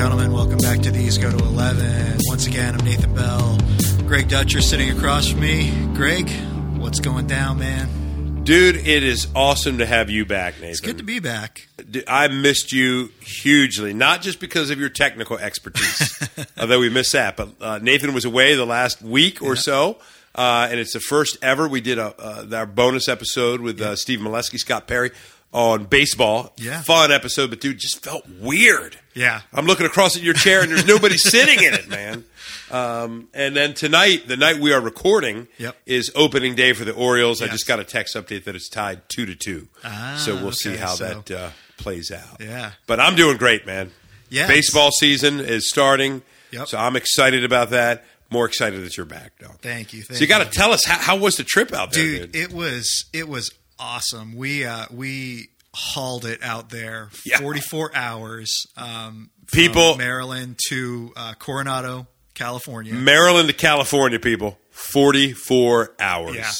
gentlemen, welcome back to these Go to 11. Once again, I'm Nathan Bell. Greg Dutcher sitting across from me. Greg, what's going down, man? Dude, it is awesome to have you back, Nathan. It's good to be back. I missed you hugely, not just because of your technical expertise, although we missed that, but uh, Nathan was away the last week or so. Uh, and it's the first ever we did a, uh, our bonus episode with uh, Steve Molesky, Scott Perry on baseball. Yeah. Fun episode, but dude, just felt weird. Yeah. I'm looking across at your chair and there's nobody sitting in it, man. Um, and then tonight, the night we are recording, Yep. is opening day for the Orioles. I just got a text update that it's tied two to two. Ah, so we'll see how so- that uh, plays out. Yeah. But I'm doing great, man. Yeah. Baseball season is starting. Yep. So I'm excited about that. More excited that you're back, though. Thank you. Thank So you got to tell us how, how was the trip out there, dude, dude? it was it was awesome. We uh, we hauled it out there, Yeah. 44 hours. Um, from People- Maryland to uh, Coronado, California. Maryland to California, people. 44 hours. Yeah.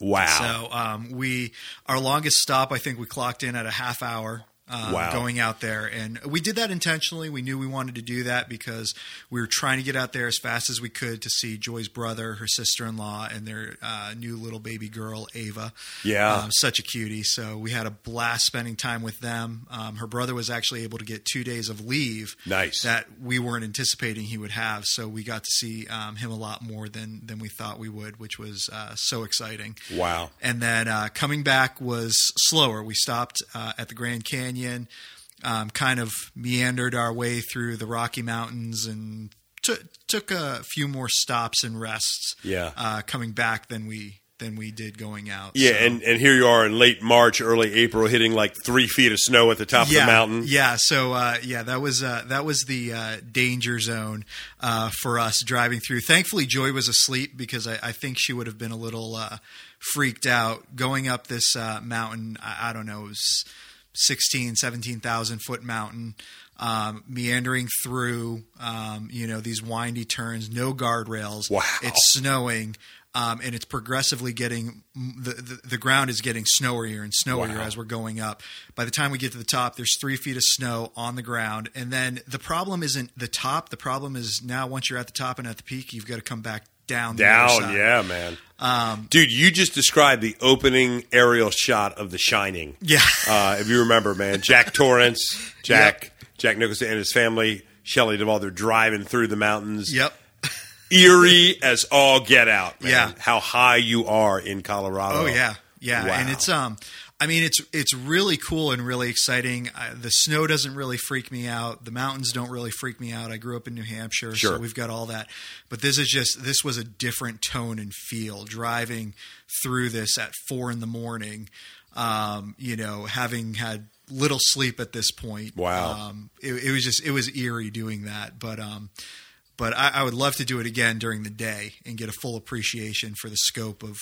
Wow. So um, we our longest stop, I think we clocked in at a half hour. Um, Wow. Going out there, and we did that intentionally. We knew we wanted to do that because we were trying to get out there as fast as we could to see Joy's brother, her sister-in-law, and their uh, new little baby girl, Ava. Yeah. um, such a cutie. So we had a blast spending time with them. Um, her brother was actually able to get two days of leave. Nice. That we weren't anticipating he would have. So we got to see um, him a lot more than than we thought we would, which was uh, so exciting. wow. And then uh, coming back was slower. We stopped uh, at the Grand Canyon, um, kind of meandered our way through the Rocky Mountains, and took took a few more stops and rests. Yeah. uh, coming back than we than we did going out. Yeah, So- and, and here you are in late March, early April, hitting like three feet of snow at the top yeah, of the mountain. Yeah, so uh, yeah, that was uh, that was the uh, danger zone uh, for us driving through. Thankfully, Joy was asleep because I, I think she would have been a little uh, freaked out going up this uh, mountain. I, I don't know, it was 16, 17,000 foot mountain. Um, meandering through, um, you know, these windy turns, no guardrails. Wow. It's snowing, um, and it's progressively getting the, the the ground is getting snowier and snowier Wow. as we're going up. By the time we get to the top, there's three feet of snow on the ground, and then the problem isn't the top. The problem is now once you're at the top and at the peak, you've got to come back down. Down, yeah, man. Um, Dude, you just described the opening aerial shot of The Shining. Yeah. Uh, if you remember, man, Jack Torrance, Jack, Jack Nicholson, and his family, Shelley Duvall, they're driving through the mountains. Yep. Eerie as all get out, man. Yeah. How high you are in Colorado. Oh yeah, yeah, Wow. and it's um, I mean it's it's really cool and really exciting. I, the snow doesn't really freak me out. The mountains don't really freak me out. I grew up in New Hampshire, Sure. so we've got all that. But this is just this was a different tone and feel driving through this at four in the morning. Um, you know, having had little sleep at this point. Wow. Um, it, it was just it was eerie doing that, but um. But I, I would love to do it again during the day and get a full appreciation for the scope of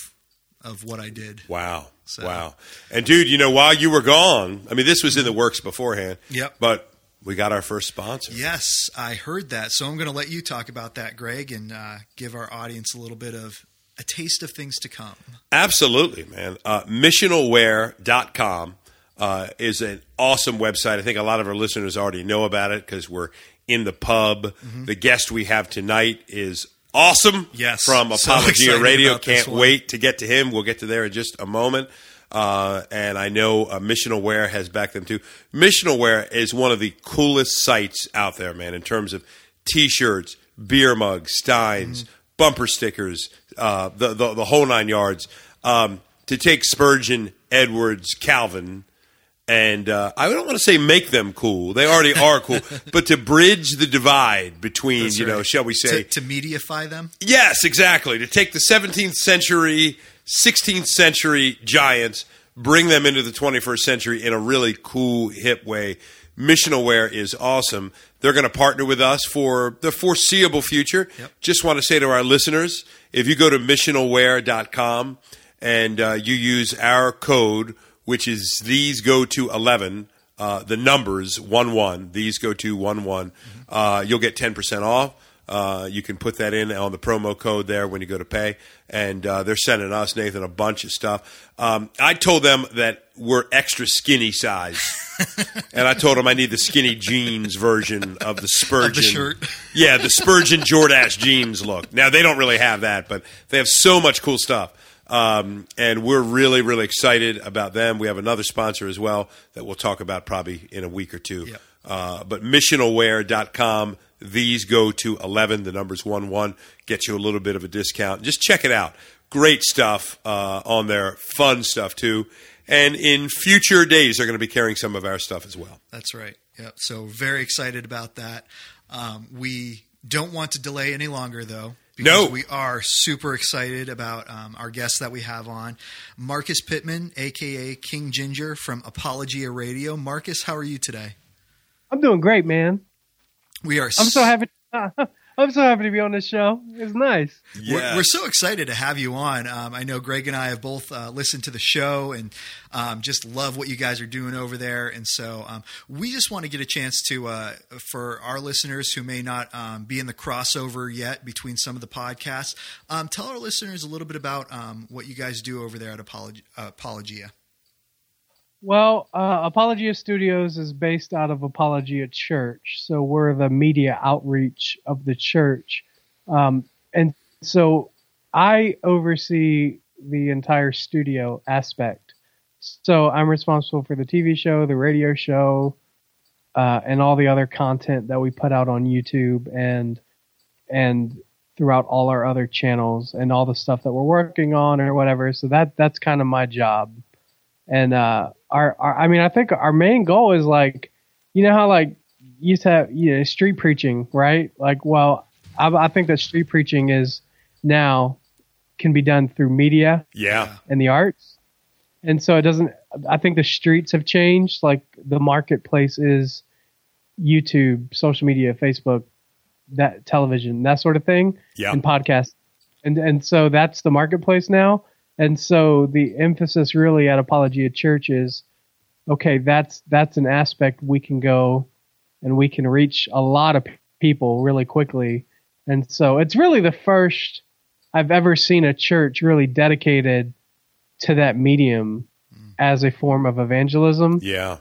of what I did. Wow. So- Wow. And dude, you know, while you were gone, I mean, this was in the works beforehand. Yep. But we got our first sponsor. Yes, I heard that. So I'm going to let you talk about that, Greg, and uh, give our audience a little bit of a taste of things to come. Absolutely, man. Uh, missionalware.com uh, is an awesome website. I think a lot of our listeners already know about it because we're in the pub. The guest we have tonight is awesome. Yes. From So Apologia Radio. Can't wait to get to him. We'll get to there in just a moment. Uh, and I know uh, Missional Wear has backed them too. Missional Wear is one of the coolest sites out there, man, in terms of t-shirts, beer mugs, steins, Mm-hmm. bumper stickers, uh, the, the the whole nine yards. Um, to take Spurgeon, Edwards, Calvin, and uh, I don't want to say make them cool; they already are cool. But to bridge the divide between, you know, shall we say, to, to them? Yes, exactly. To take the 17th century, 16th century giants, bring them into the 21st century in a really cool, hip way. Missional Wear is awesome. They're going to partner with us for the foreseeable future. Yep. Just want to say to our listeners if you go to missionalwear.com and uh, you use our code, which is these go to 11, uh, the numbers 1 1, these go to 1 1, uh, you'll get 10% off. Uh, you can put that in on the promo code there when you go to pay, and uh, they're sending us Nathan a bunch of stuff. Um, I told them that we're extra skinny size and I told him I need the skinny jeans version of the Spurgeon Of the shirt. Yeah, the Spurgeon Jordache jeans look. Now they don't really have that, but they have so much cool stuff. Um, and we're really, really excited about them. We have another sponsor as well that we'll talk about probably in a week or two. Yep. Uh, but missionaware.com, these go to 11, the number's 1 1, get you a little bit of a discount. Just check it out. Great stuff uh, on there, fun stuff too. And in future days, they're going to be carrying some of our stuff as well. That's right. Yep. So very excited about that. Um, we don't want to delay any longer, though. Because No. we are super excited about um, our guest that we have on, Marcus Pittman, aka King Ginger from Apologia Radio. Marcus, how are you today? I'm doing great, man. We are. I'm so happy. I'm so happy to be on this show. It's nice. We're, we're so excited to have you on. Um, I know Greg and I have both uh, listened to the show and um, just love what you guys are doing over there. And so um, we just want to get a chance to, uh, for our listeners who may not um, be in the crossover yet between some of the podcasts, um, tell our listeners a little bit about um, what you guys do over there at Apolog- Apologia. Well, uh, Apologia Studios is based out of Apologia Church, so we're the media outreach of the church, um, and so I oversee the entire studio aspect. So I'm responsible for the TV show, the radio show, uh, and all the other content that we put out on YouTube and and throughout all our other channels and all the stuff that we're working on or whatever. So that that's kind of my job. And uh, our, our, I mean, I think our main goal is like, you know how like you used to have you know street preaching, right? Like, well, I, I think that street preaching is now can be done through media Yeah. and the arts. And so it doesn't, I think the streets have changed. Like the marketplace is YouTube, social media, Facebook, that television, that sort of thing, Yeah. and podcasts. And, and so that's the marketplace now. And so the emphasis really at Apologia Church is, okay, that's, that's an aspect we can go and we can reach a lot of people really quickly. And so it's really the first I've ever seen a church really dedicated to that medium mm. as a form of evangelism. Yeah.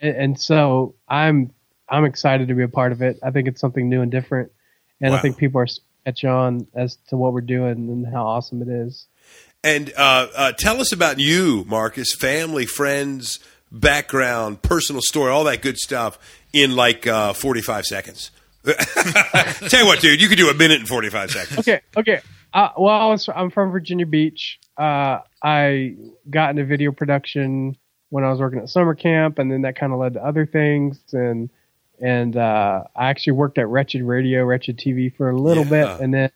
And, and so I'm I'm excited to be a part of it. I think it's something new and different, and Wow. I think people are catch on as to what we're doing and how awesome it is. And uh, uh, tell us about you, Marcus, family, friends, background, personal story, all that good stuff in like uh, 45 seconds. Tell you what, dude, you could do a minute and 45 seconds. Okay, okay. Uh, well, I was, I'm from Virginia Beach. Uh, I got into video production when I was working at summer camp, and then that kind of led to other things. And and uh, I actually worked at Wretched Radio, Wretched TV for a little Yeah. bit, and then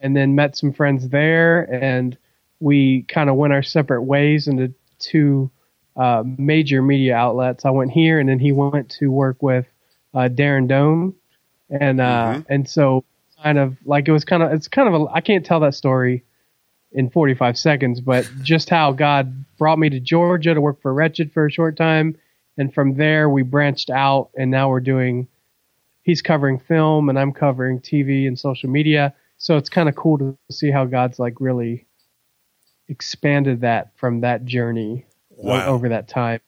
and then met some friends there, and we kind of went our separate ways into two uh, major media outlets. I went here, and then he went to work with uh, Darren Doane, and uh, Mhm. and so kind of like it was kind of it's kind of a I can't tell that story in 45 seconds, but just how God brought me to Georgia to work for Wretched for a short time, and from there we branched out, and now we're doing. He's covering film, and I'm covering TV and social media. So it's kind of cool to see how God's like really expanded that from that journey Wow. over that time.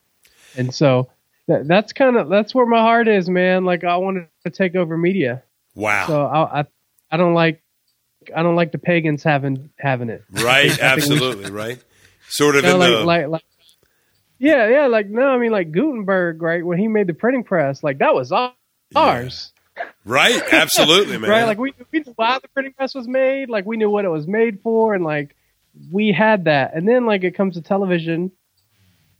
And so that, that's kind of that's where my heart is, man. Like I wanted to take over media. Wow. So I, I I don't like I don't like the pagans having having it. right, I think we absolutely, right? Sort of You know, in like, the. like like yeah yeah like no I mean like Gutenberg right when he made the printing press like that was our- ours right, absolutely, man. right like we we knew why the printing press was made like we knew what it was made for and like we had that and then like it comes to television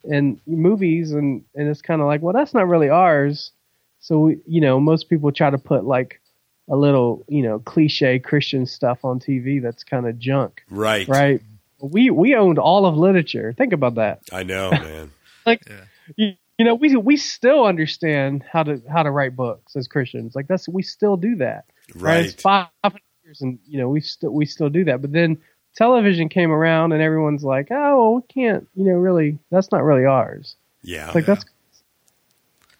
and movies and and it's kind of like well that's not really ours so we, you know most people try to put like a little you know cliche christian stuff on tv that's kind of junk right. right we we owned all of literature think about that I know, man. like Yeah. you, you know we we still understand how to how to write books as christians like that's we still do that Right. It's five hundred years, and you know we still we still do that. But then television came around, and everyone's like, "Oh, well, we can't." You know, really, that's not really ours. Yeah. It's like that's.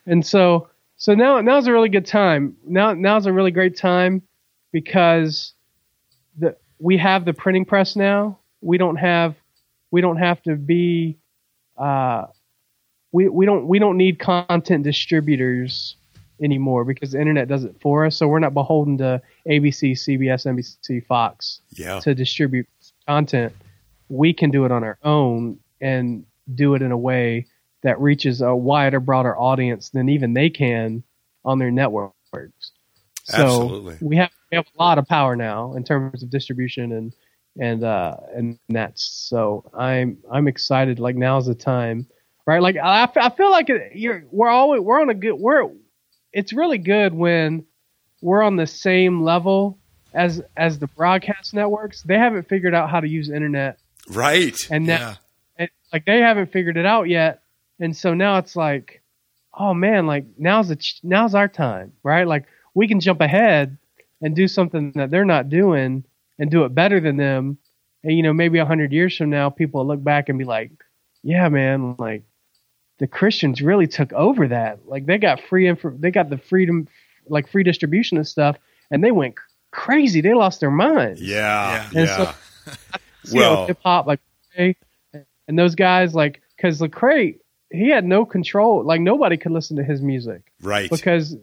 And so so now now's a really good time. Now now's a really great time because the we have the printing press now. We don't have we don't have to be uh we we don't we don't need content distributors anymore because the internet does it for us. So we're not beholden to ABC, CBS, NBC, Fox Yeah. to distribute content. We can do it on our own and do it in a way that reaches a wider, broader audience than even they can on their networks. So Absolutely. we have we have a lot of power now in terms of distribution and and uh and that's so I'm I'm excited. Like now's the time, right? Like I, I feel like you're we're always we're on a good we're it's really good when we're on the same level as as the broadcast networks. They haven't figured out how to use internet, Right. and now Yeah. and, like they haven't figured it out yet. And so now it's like, oh man, like now's the ch- now's our time, right? Like we can jump ahead and do something that they're not doing and do it better than them. And you know, maybe a hundred years from now, people will look back and be like, yeah, man, like the Christians really took over that. Like they got free info, they got the freedom, like free distribution and stuff, and they went crazy. They lost their minds. Yeah. And Yeah. so- Well- hip hop, like, Lecrae, and those guys, like, because Lecrae, he had no control. Like, nobody could listen to his music right. because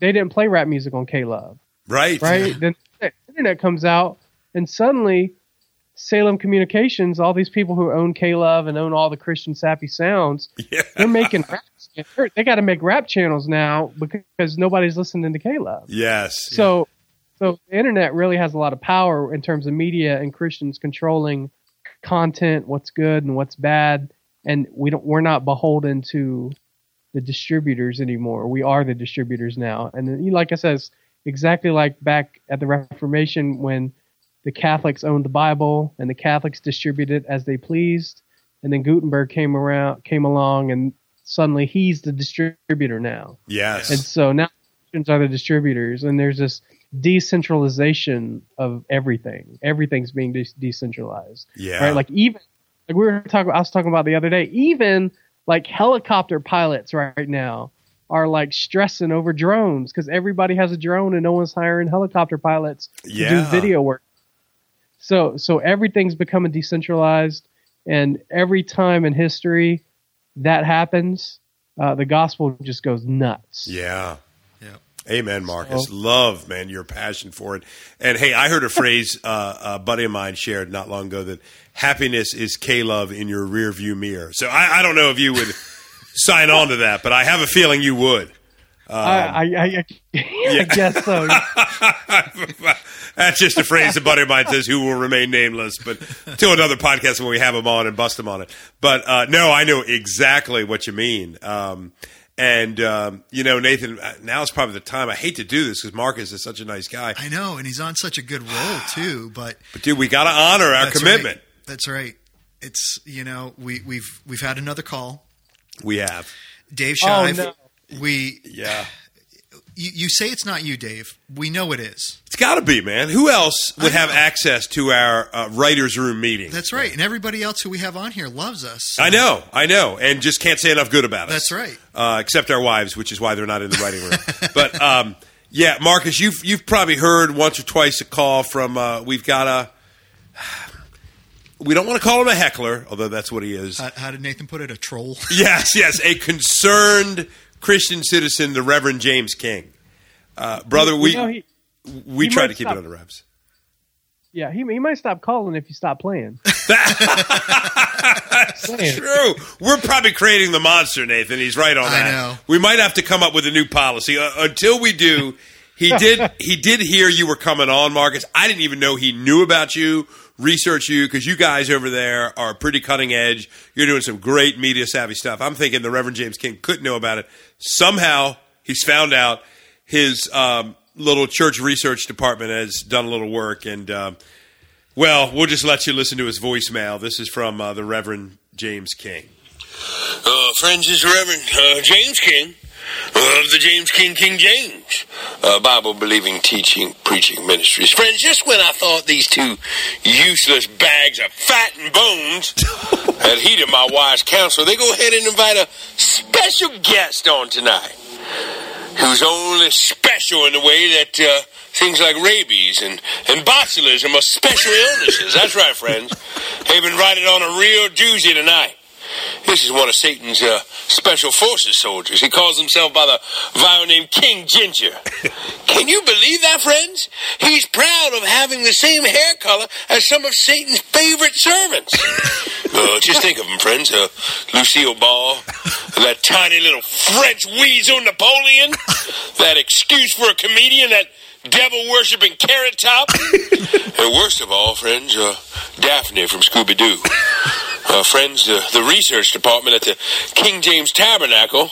they didn't play rap music on K Love, right. right? then the internet comes out, and suddenly Salem Communications, all these people who own K Love and own all the Christian sappy sounds, Yeah. they're making rap. they're- They got to make rap channels now because nobody's listening to K Love. Yes. So, so the internet really has a lot of power in terms of media and Christians controlling content, what's good and what's bad, and we don't we're not beholden to the distributors anymore. We are the distributors now, and then, you know, like I said, exactly like back at the Reformation when the Catholics owned the Bible and the Catholics distributed it as they pleased, and then Gutenberg came around, came along, and suddenly he's the distributor now. Yes. And so now Christians are the distributors, and there's this decentralization of everything. Everything's being de- decentralized, yeah. right? Like even like we were talking, I was talking about the other day. Even like helicopter pilots right now are like stressing over drones because everybody has a drone and no one's hiring helicopter pilots to Yeah. do video work. So so everything's becoming decentralized, and every time in history that happens, uh, the gospel just goes nuts. Yeah. Amen, Marcus. So- Love, man, your passion for it. And hey, I heard a phrase uh, a buddy of mine shared not long ago that happiness is K love in your rear view mirror. So I, I don't know if you would sign on to that, but I have a feeling you would. I, I, I, I guess so. That's just a phrase a buddy of mine says who will remain nameless, but to another podcast when we have him on and bust him on it. But uh, no, I know exactly what you mean. Um, and, um, you know, Nathan, uh, now is probably the time. I hate to do this because Marcus is such a nice guy. I know, and he's on such a good roll too. But But, dude, we got to honor our that's commitment. right. That's right. It's you know we we've we've had another call. We have. Dave Oh, no. We Yeah. You, you say it's not you, Dave. We know it is. It's got to be, man. Who else would have access to our uh, writer's room meeting? That's right. And everybody else who we have on here loves us. I know, I know, and just can't say enough good about us. That's right. Uh, except our wives, which is why they're not in the writing room. but um, yeah, Marcus, you've you've probably heard once or twice a call from. Uh, we've got a. We don't want to call him a heckler, although that's what he is. How, how did Nathan put it? A troll. yes, yes, a concerned Christian citizen, the Reverend James King. Uh, brother, we You know, he, we he try to keep stop- it under wraps. yeah, he, he might stop calling if you stop playing. Playing. True. We're probably creating the monster, Nathan. He's right on I that. know. We might have to come up with a new policy. Uh, until we do, he did he did hear you were coming on, Marcus. I didn't even know he knew about you, research you, because you guys over there are pretty cutting edge. You're doing some great media savvy stuff. I'm thinking the Reverend James King couldn't know about it. Somehow he's found out his um, little church research department has done a little work and. Um, well, we'll just let you listen to his voicemail. This is from uh, the Reverend James King. Uh, friends, this is Reverend uh, James King of the James King King James uh, Bible believing, teaching, preaching ministries. Friends, just when I thought these two useless bags of fat and bones had heeded my wise counsel, they go ahead and invite a special guest on tonight who's only special in the way that uh, things like rabies and, and botulism are special illnesses. That's right, friends. They've been riding on a real doozy tonight. This is one of Satan's uh, special forces soldiers. He calls himself by the vile name King Ginger. Can you believe that, friends? He's proud of having the same hair color as some of Satan's favorite servants. uh, just think of him, friends. Uh, Lucille Ball, that tiny little French weasel Napoleon, that excuse for a comedian, that devil worshipping carrot top. and worst of all, friends, uh, Daphne from Scooby Doo. Uh, friends, uh, the research department at the King James Tabernacle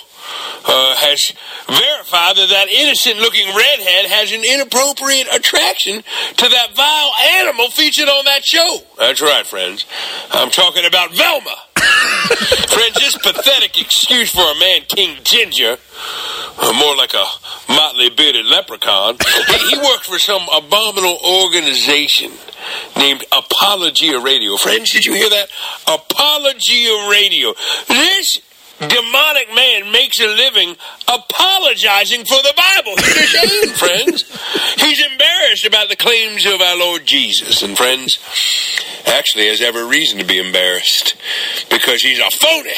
uh, has verified that that innocent looking redhead has an inappropriate attraction to that vile animal featured on that show. That's right, friends. I'm talking about Velma. friends, this pathetic excuse for a man, King Ginger, uh, more like a motley bearded leprechaun, he, he worked for some abominable organization named Apologia Radio. Friends, did you hear that? Apologia Radio. This demonic man makes a living apologizing for the Bible. He's ashamed, friends. He's embarrassed about the claims of our Lord Jesus. And, friends, actually has every reason to be embarrassed because he's a phony.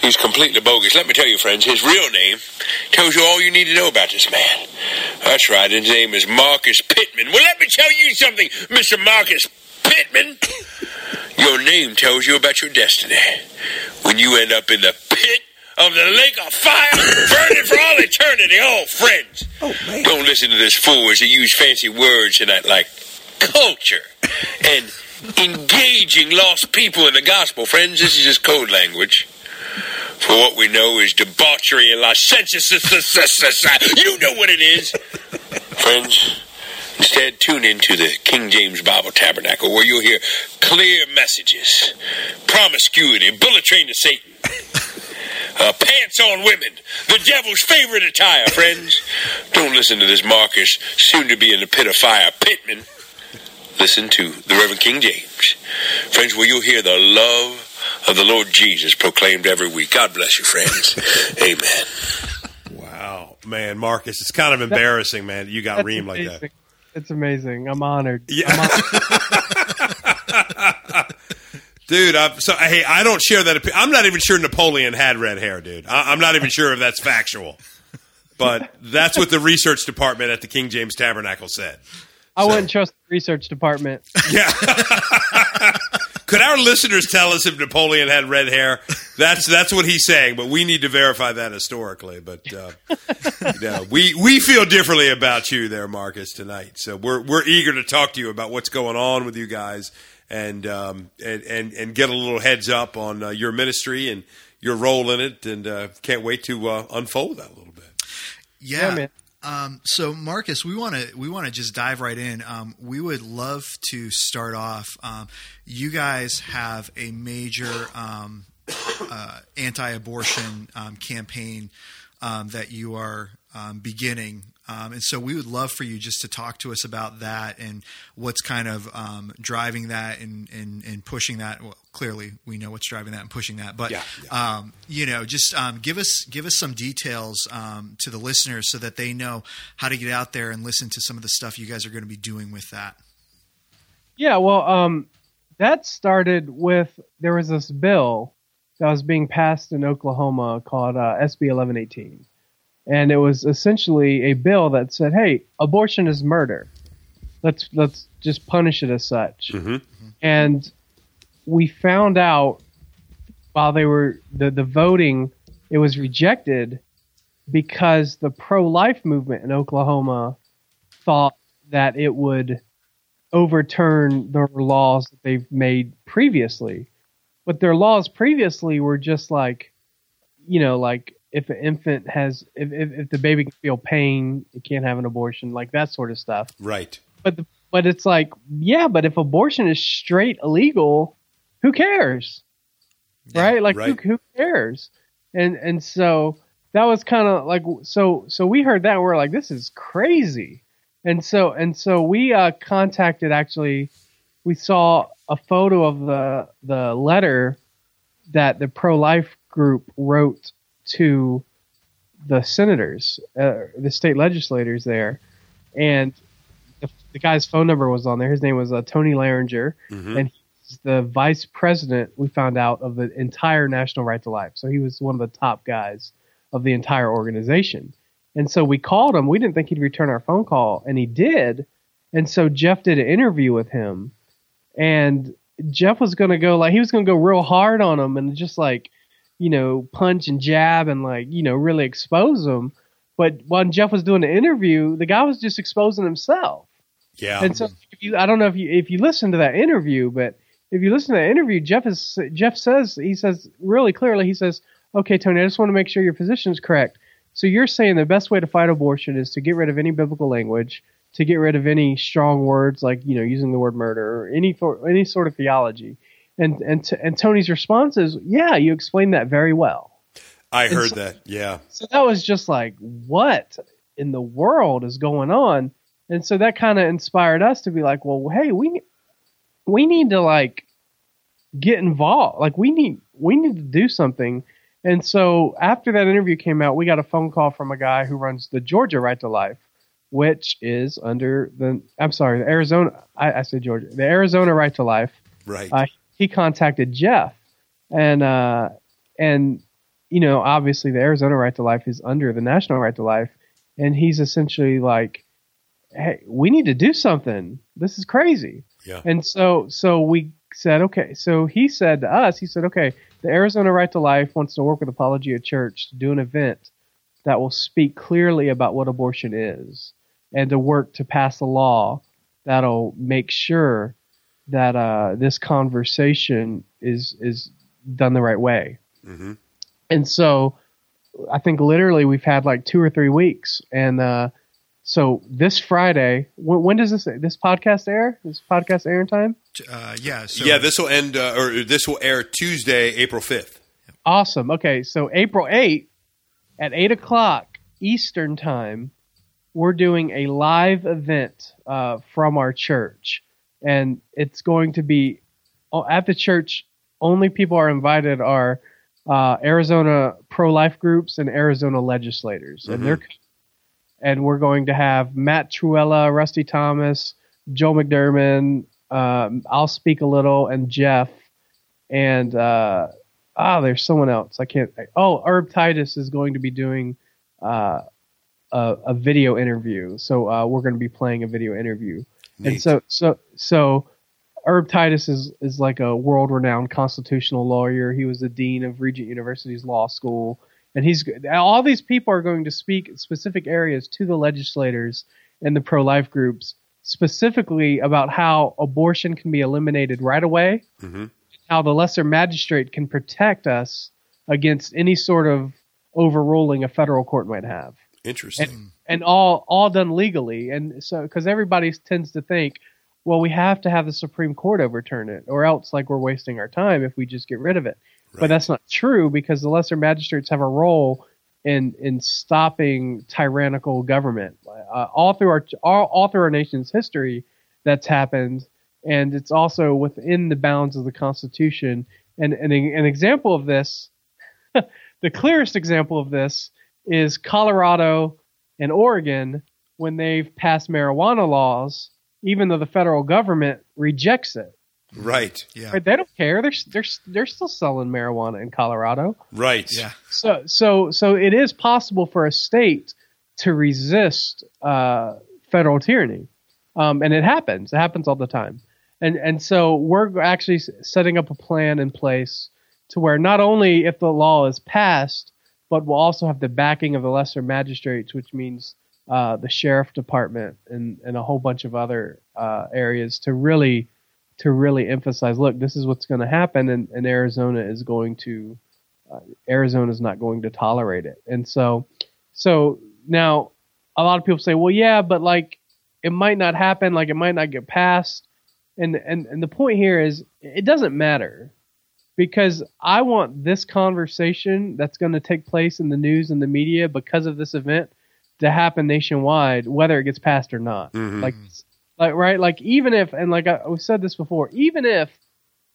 He's completely bogus. Let me tell you, friends, his real name tells you all you need to know about this man. That's right, his name is Marcus Pittman. Well, let me tell you something, Mr. Marcus Pittman. Your name tells you about your destiny. When you end up in the pit of the lake of fire, burning for all eternity. Oh, friends. Oh, man. Don't listen to this fool as he use fancy words tonight like culture and engaging lost people in the gospel. Friends, this is just code language. For what we know is debauchery and licentiousness. You know what it is. Friends, instead tune into the King James Bible Tabernacle where you'll hear clear messages, promiscuity, bullet train to Satan. Uh, pants on women, the devil's favorite attire, friends. Don't listen to this Marcus, soon to be in the pit of fire, Pittman. Listen to the Reverend King James. Friends, where you'll hear the love of the Lord Jesus proclaimed every week. God bless you, friends. Amen. Wow, man, Marcus, it's kind of embarrassing, man. You got That's reamed like that. It's amazing. I'm honored. Yeah. I'm hon- Dude, I'm, so hey, I don't share that. Opinion. I'm not even sure Napoleon had red hair, dude. I, I'm not even sure if that's factual, but that's what the research department at the King James Tabernacle said. I So- wouldn't trust the research department. Yeah. Could our listeners tell us if Napoleon had red hair? That's that's what he's saying, but we need to verify that historically. But uh, no, we we feel differently about you there, Marcus, tonight. So we're we're eager to talk to you about what's going on with you guys and um, and, and and get a little heads up on uh, your ministry and your role in it, and uh, can't wait to uh, unfold that a little bit. Yeah. Yeah, man. Um, so Marcus, we want to we want to just dive right in. Um, we would love to start off. Um, you guys have a major um, uh, anti-abortion um, campaign um, that you are beginning. Um, and so we would love for you just to talk to us about that and what's kind of um, driving that and, and, and pushing that. Well, clearly we know what's driving that and pushing that, but Yeah, um, you know, just um, give us give us some details um, to the listeners so that they know how to get out there and listen to some of the stuff you guys are going to be doing with that. Yeah, well, um, that started with there was this bill that was being passed in Oklahoma called uh, SB 1118, and it was essentially a bill that said, "Hey, abortion is murder. Let's let's just punish it as such." Mhm. And we found out while they were the the voting, it was rejected because the pro life movement in Oklahoma thought that it would overturn the laws that they've made previously. But their laws previously were just like, you know, like if an infant has, if, if, if the baby can feel pain, it can't have an abortion, like that sort of stuff. Right. But the, but it's like, yeah, but if abortion is straight illegal, who cares? right? Like right. Who, who cares? And and so that was kind of like so so we heard that and we're like this is crazy. And so and so we uh, contacted actually we saw a photo of the the letter that the pro life group wrote to the senators, uh, the state legislators there, and the, the guy's phone number was on there. His name was uh, Tony Lauinger, Mhm. and he's the vice president. We found out of the entire National Right to Life, so he was one of the top guys of the entire organization. And so we called him. We didn't think he'd return our phone call, and he did. And so Jeff did an interview with him, and Jeff was going to go like he was going to go real hard on him and just like you know punch and jab and like you know really expose him. But when Jeff was doing the interview, the guy was just exposing himself. Yeah. And so if you, I don't know if you if you listen to that interview, but if you listen to that interview, Jeff is Jeff says he says really clearly he says, "Okay, Tony, I just want to make sure your position is correct. So you're saying the best way to fight abortion is to get rid of any biblical language, to get rid of any strong words like you know using the word murder or any any sort of theology." And and t- and Tony's response is, "Yeah, you explained that very well." I And heard so- that. Yeah. So that was just like, what in the world is going on? And so that kind of inspired us to be like, well, hey, we we need to like get involved. Like we need we need to do something. And so after that interview came out, we got a phone call from a guy who runs the Georgia Right to Life, which is under the I'm sorry, the Arizona I, I said Georgia, the Arizona Right to Life Right. uh, he contacted Jeff, and uh, and you know obviously the Arizona Right to Life is under the National Right to Life, and he's essentially like, hey, we need to do something. This is crazy. yeah. And so so we said okay. So he said to us, he said, okay, the Arizona Right to Life wants to work with Apology Apologia Church to do an event that will speak clearly about what abortion is, and to work to pass a law that'll make sure that uh, this conversation is is done the right way. Mhm. And so, I think literally we've had like two or three weeks, and uh, so this Friday, when, when does this this podcast air? This podcast air in time? Uh, yeah. So yeah, this will end, uh, or this will air Tuesday, April 5th. Awesome. Okay, so April 8th at 8 o'clock Eastern Time, we're doing a live event uh, from our church. And it's going to be oh, at the church, only people are invited are uh, Arizona pro life groups and Arizona legislators. And they're and we're going to have Matt Trewhella, Rusty Thomas, Joe McDermott, um, I'll speak a little, and Jeff. And uh, ah, there's someone else. I can't. Oh, Herb Titus is going to be doing uh, a, a video interview. So uh, we're going to be playing a video interview. And so, so, so, Herb Titus is is like a world renowned constitutional lawyer. He was the dean of Regent University's law school, and he's all these people are going to speak specific areas to the legislators and the pro life groups, specifically about how abortion can be eliminated right away mm-hmm. how the lesser magistrate can protect us against any sort of overruling a federal court might have Interesting. and all all done legally. And so because everybody tends to think well we have to have the supreme court overturn it or else like we're wasting our time if we just get rid of it. Right. but that's not true because the lesser magistrates have a role in in stopping tyrannical government. Uh, all through our all, all through our nation's history that's happened. And it's also within the bounds of the constitution. And, and an example of this the clearest example of this is Colorado and Oregon when they've passed marijuana laws, even though the federal government rejects it. right. yeah. Right? They don't care. They're they're they're still selling marijuana in Colorado. Right. Yeah. So so so it is possible for a state to resist uh, federal tyranny, um, and it happens. It happens all the time. And and so we're actually setting up a plan in place to where not only if the law is passed, but we'll also have the backing of the lesser magistrates, which means uh, the sheriff department and, and a whole bunch of other uh, areas to really to really emphasize. Look, this is what's going to happen, and, and Arizona is going to uh, Arizona is not going to tolerate it. And so so now a lot of people say, well, yeah, but like it might not happen, like it might not get passed. And and and the point here is it doesn't matter because I want this conversation that's going to take place in the news and the media because of this event to happen nationwide, whether it gets passed or not. Mhm. Like, like right, like even if and like I, said this before, even if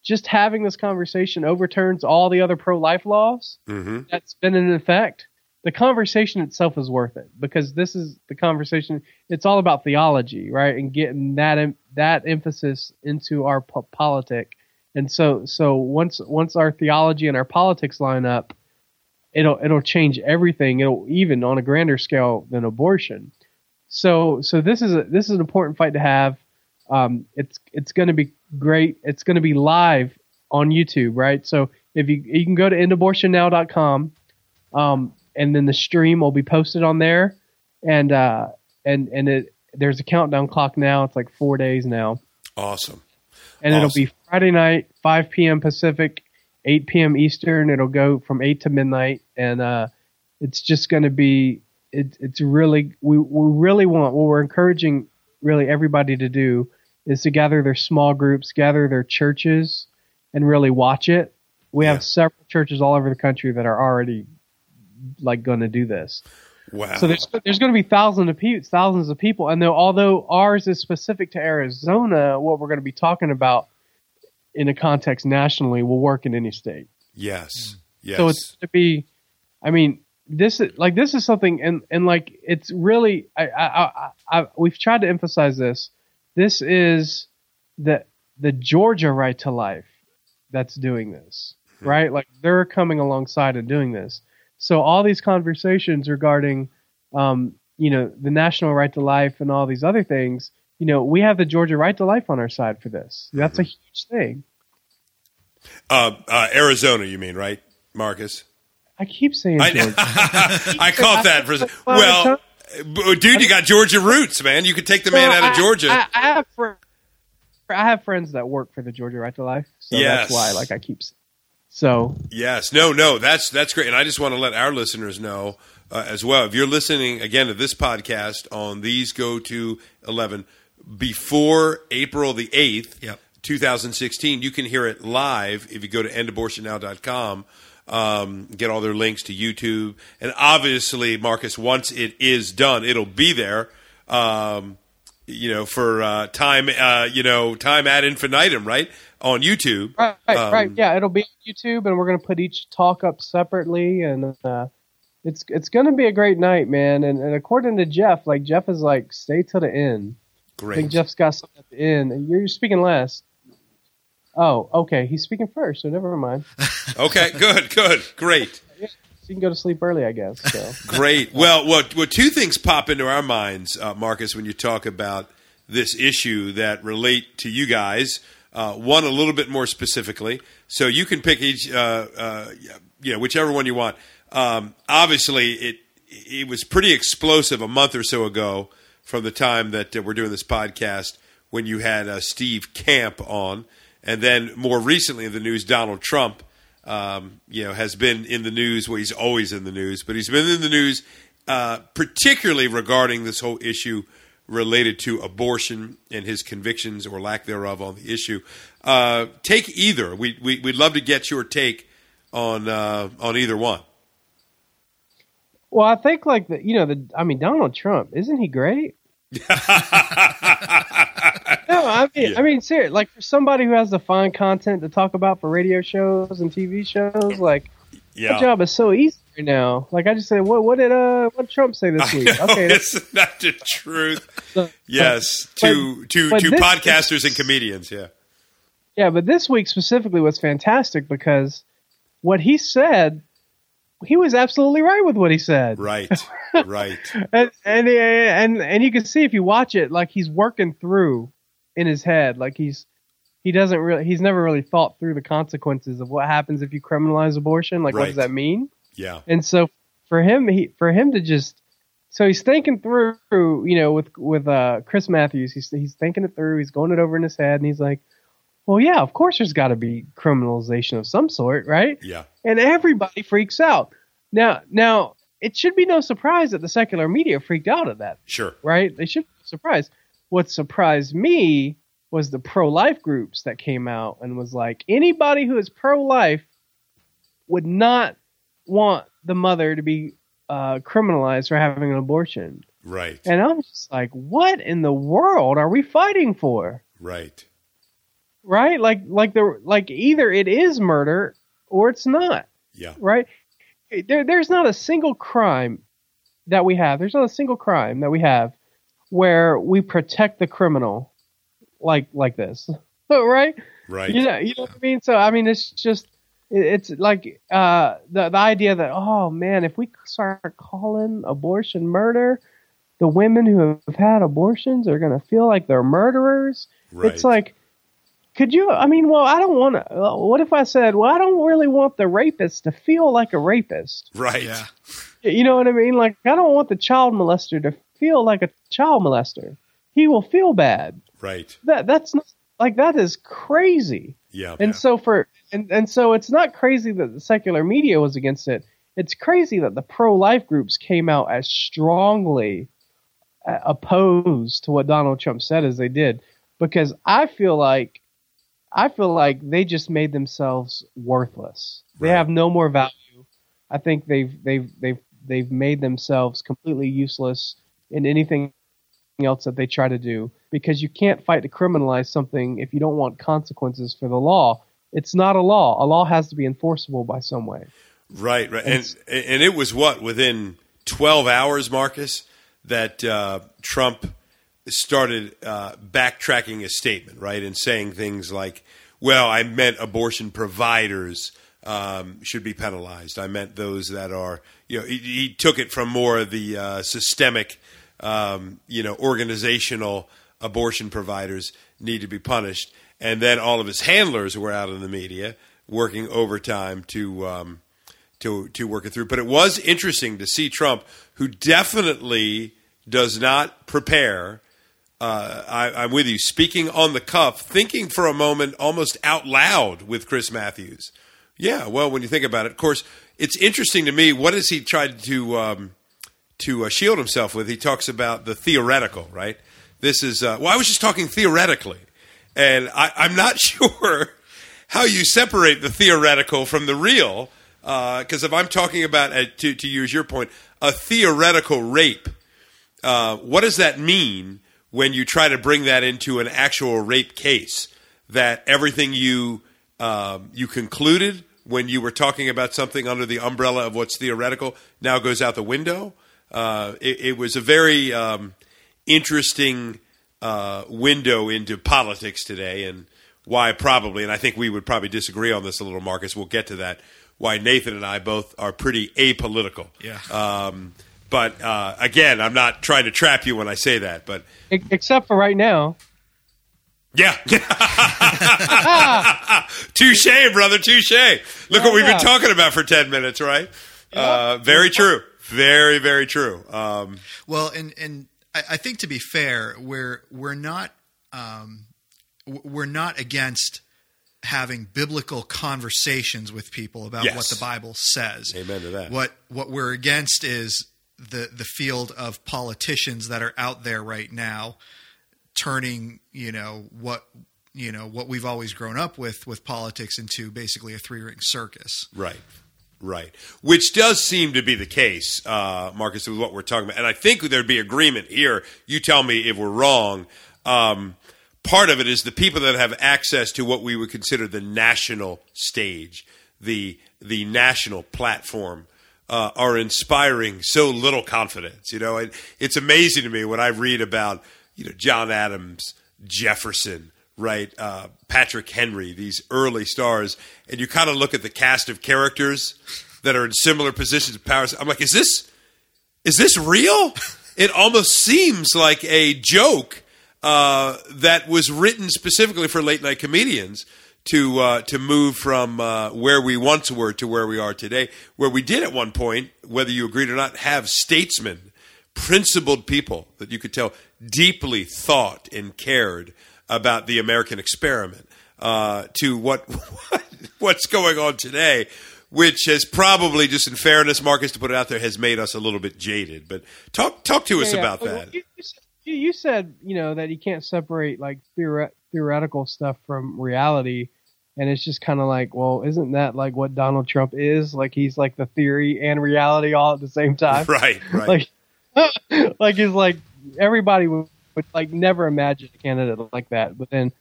just having this conversation overturns all the other pro-life laws hmm that's been in effect, the conversation itself is worth it because this is the conversation. It's all about theology, right, and getting that that emphasis into our po- politic And so so once once our theology and our politics line up, it'll it'll change everything. It'll even on a grander scale than abortion. So so this is a this is an important fight to have. Um, it's it's going to be great. It's going to be live on YouTube, right? So if you you can go to endabortionnow.com, um, and then the stream will be posted on there, and uh, and and it there's a countdown clock now. It's like four days now, Awesome. And Awesome. it'll be Friday night, 5 p.m. Pacific, 8 p.m. Eastern. It'll go from eight to midnight, and uh, it's just going to be it, it's really we we really want what we're encouraging really everybody to do is to gather their small groups, gather their churches, and really watch it. We Yeah. have several churches all over the country that are already like going to do this. Wow. So there's there's going to be thousands of people, thousands of people, and though although ours is specific to Arizona, what we're going to be talking about in a context nationally will work in any state. yes. Mm. Yes. So it's to be, I mean, this is like this is something, and and like it's really, I, I, I, I we've tried to emphasize this. This is the the Georgia right to life that's doing this, hmm. right? Like they're coming alongside and doing this. So all these conversations regarding, um, you know, the national right to life and all these other things, you know, we have the Georgia right to life on our side for this. That's a huge thing. uh, uh, Arizona, you mean, right, Marcus? I keep saying I, Georgia. I caught that for a second. Well, dude, you got Georgia roots, man. You could take the man out of I- Georgia. I, I have fr- I have friends that work for the Georgia Right to Life, so Yes. that's why like I keep. s- So Yes, no, no, that's that's great, and I just want to let our listeners know uh, as well. If you're listening again to this podcast on these go to eleven before April the eighth, Yep. 2016, you can hear it live if you go to endabortionnow.com. Um, get all their links to YouTube, and obviously, Marcus, once it is done, it'll be there. Um, you know, for uh, time, uh, you know, time ad infinitum, right on YouTube. right, right, Um, right, yeah, it'll be on YouTube, and we're gonna put each talk up separately, and uh, it's it's gonna be a great night, man. And, and according to Jeff, like Jeff is like stay till the end. Great. I think Jeff's got something at the end. And You're speaking last. Oh, okay. He's speaking first, so never mind. Okay, good, good, great. So you can go to sleep early, I guess. So. Great. Well, what what two things pop into our minds, uh, Marcus, when you talk about this issue that relate to you guys. Uh, one a little bit more specifically, so you can pick each, uh, uh, you know, whichever one you want. Um, obviously, it it was pretty explosive a month or so ago from the time that uh, we're doing this podcast when you had uh, Steve Camp on, and then more recently in the news, Donald Trump um, you know, has been in the news. Well, he's always in the news, but he's been in the news, uh, particularly regarding this whole issue related to abortion and his convictions or lack thereof on the issue. Uh, take either. We, we we'd love to get your take on uh, on either one. Well, I think like the you know the I mean Donald Trump isn't he great? no, I mean Yeah. I mean seriously, like for somebody who has to find content to talk about for radio shows and TV shows, like my job is so easy right now. Like I just said, what what did uh what did Trump say this week? know, Okay, that's, isn't that the truth? so- Yes, But- to to but to podcasters and comedians. Yeah, yeah, but this week specifically was fantastic because what he said, he was absolutely right with what he said. right, right. and and and and you can see if you watch it, like he's working through in his head, like he's he doesn't really he's never really thought through the consequences of what happens if you criminalize abortion. Like, what does that mean? Yeah, And so for him, he for him to just so he's thinking through, you know, with with uh, Chris Matthews, he's he's thinking it through, he's going it over in his head, and he's like, well, yeah, of course, there's got to be criminalization of some sort, right? yeah, and everybody freaks out. Now, now it should be no surprise that the secular media freaked out at that, sure. right? They should be surprised. What surprised me was the pro-life groups that came out and was like, anybody who is pro-life would not want the mother to be uh, criminalized for having an abortion. Right, And I'm just like, what in the world are we fighting for? right. Right? Like, like the like either it is murder or it's not. Yeah, right? There, there's not a single crime that we have. There's not a single crime that we have where we protect the criminal like like this. right? Right. You know, you know what I mean. So I mean, it's just it's like uh, the the idea that oh man, if we start calling abortion murder, the women who have had abortions are going to feel like they're murderers. Right. It's like, could you? I mean, well, I don't want to. What if I said, well, I don't really want the rapist to feel like a rapist. Right. Yeah. You know what I mean? Like, I don't want the child molester to feel like a child molester. He will feel bad. Right. That that's not like that is crazy. Yeah. And so for and and so it's not crazy that the secular media was against it. It's crazy that the pro life groups came out as strongly uh, opposed to what Donald Trump said as they did because I feel like I feel like they just made themselves worthless. They have no more value. I think they've they've they've they've made themselves completely useless in anything else that they try to do because you can't fight to criminalize something if you don't want consequences for the law. It's not a law. A law has to be enforceable by some way. Right, right, and and it was what within twelve hours, Marcus, that uh, Trump started uh, backtracking his statement, right, and saying things like, "Well, I meant abortion providers um, should be penalized. I meant those that are, you know." He, he took it from more of the uh, systemic, um, you know, organizational abortion providers need to be punished, and then all of his handlers were out in the media working overtime to. Um, to to work it through. But it was interesting to see Trump, who definitely does not prepare. Uh, I, I'm with you, speaking on the cuff, thinking for a moment, almost out loud with Chris Matthews. Yeah, well, when you think about it, of course, it's interesting to me. What has he tried to um, to uh, shield himself with? He talks about the theoretical, right? This is uh, well, I was just talking theoretically, and I, I'm not sure how you separate the theoretical from the real. Because if I'm talking about, uh, to, to use your point, a theoretical rape, uh, what does that mean when you try to bring that into an actual rape case? That everything you um, you concluded when you were talking about something under the umbrella of what's theoretical now goes out the window. Uh, it, it was a very um, interesting uh, window into politics today, and why probably, and I think we would probably disagree on this a little, Marcus. We'll get to that. Why Nathan and I both are pretty apolitical. Yeah. Um, but uh, again, I'm not trying to trap you when I say that, but Except for right now. yeah. touche, brother, touche. Look what we've been talking about for 10 minutes, right? Uh, very true. Very, very true. Um, Well, and and I, I think to be fair, we're we're not um, we're not against having biblical conversations with people about Yes. what the Bible says. Amen to that. What what we're against is the the field of politicians that are out there right now, turning you know what you know what we've always grown up with with politics into basically a three ring circus. Right. Right. Which does seem to be the case, uh, Marcus, with what we're talking about. And I think there'd be agreement here. You tell me if we're wrong. Um, part of it is the people that have access to what we would consider the national stage, the the national platform, uh, are inspiring so little confidence. You know, it, it's amazing to me when I read about you know John Adams, Jefferson, right, uh, Patrick Henry, these early stars, and you kind of look at the cast of characters that are in similar positions of power. I'm like, is this is this real? It almost seems like a joke uh, that was written specifically for late night comedians to uh, to move from uh, where we once were to where we are today, where we did at one point, whether you agreed or not, have statesmen, principled people that you could tell deeply thought and cared about the American experiment. Uh, to what, what what's going on today, which has probably, just in fairness, Marcus, to put it out there, has made us a little bit jaded. But talk talk to us Yeah, yeah. about Well, that. You, you said- you- you said you know that you can't separate like theore- theoretical stuff from reality, and it's just kind of like, well, isn't that like what Donald Trump is? Like he's like the theory and reality all at the same time. Right, right. Like, like he's like everybody would, would like never imagine a candidate like that, but then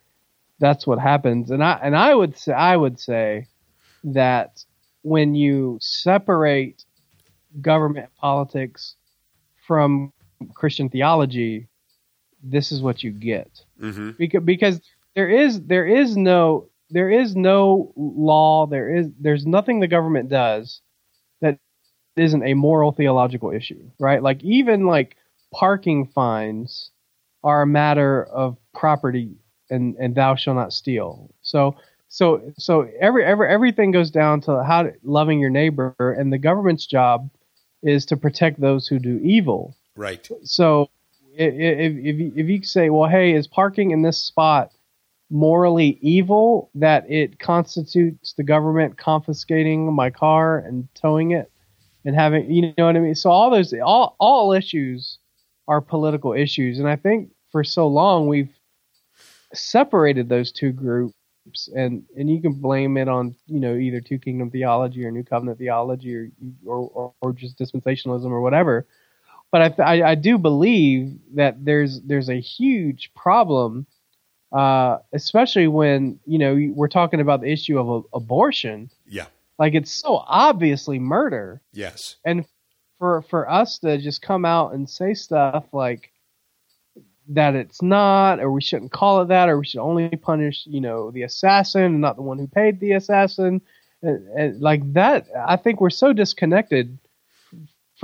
that's what happens. And I and I would say I would say that when you separate government politics from Christian theology, this is what you get. hmm Because because there is there is no there is no law there is there's nothing the government does that isn't a moral theological issue right like even like parking fines are a matter of property and and thou shall not steal so so so every every everything goes down to how to, loving your neighbor and the government's job is to protect those who do evil Right. so if, if, you- if you say, well, hey, is parking in this spot morally evil that it constitutes the government confiscating my car and towing it and having, you know what I mean? So all those, all, all issues are political issues. And I think for so long we've separated those two groups and, and you can blame it on, you know, either two kingdom theology or new covenant theology or, or, or, or just dispensationalism or whatever but I, I, I do believe that there's there's a huge problem, uh, especially when you know we're talking about the issue of a, abortion. Yeah. Like it's so obviously murder, Yes. and for for us to just come out and say stuff like that it's not, or we shouldn't call it that, or we should only punish you know the assassin and not the one who paid the assassin, and, and like that, I think we're so disconnected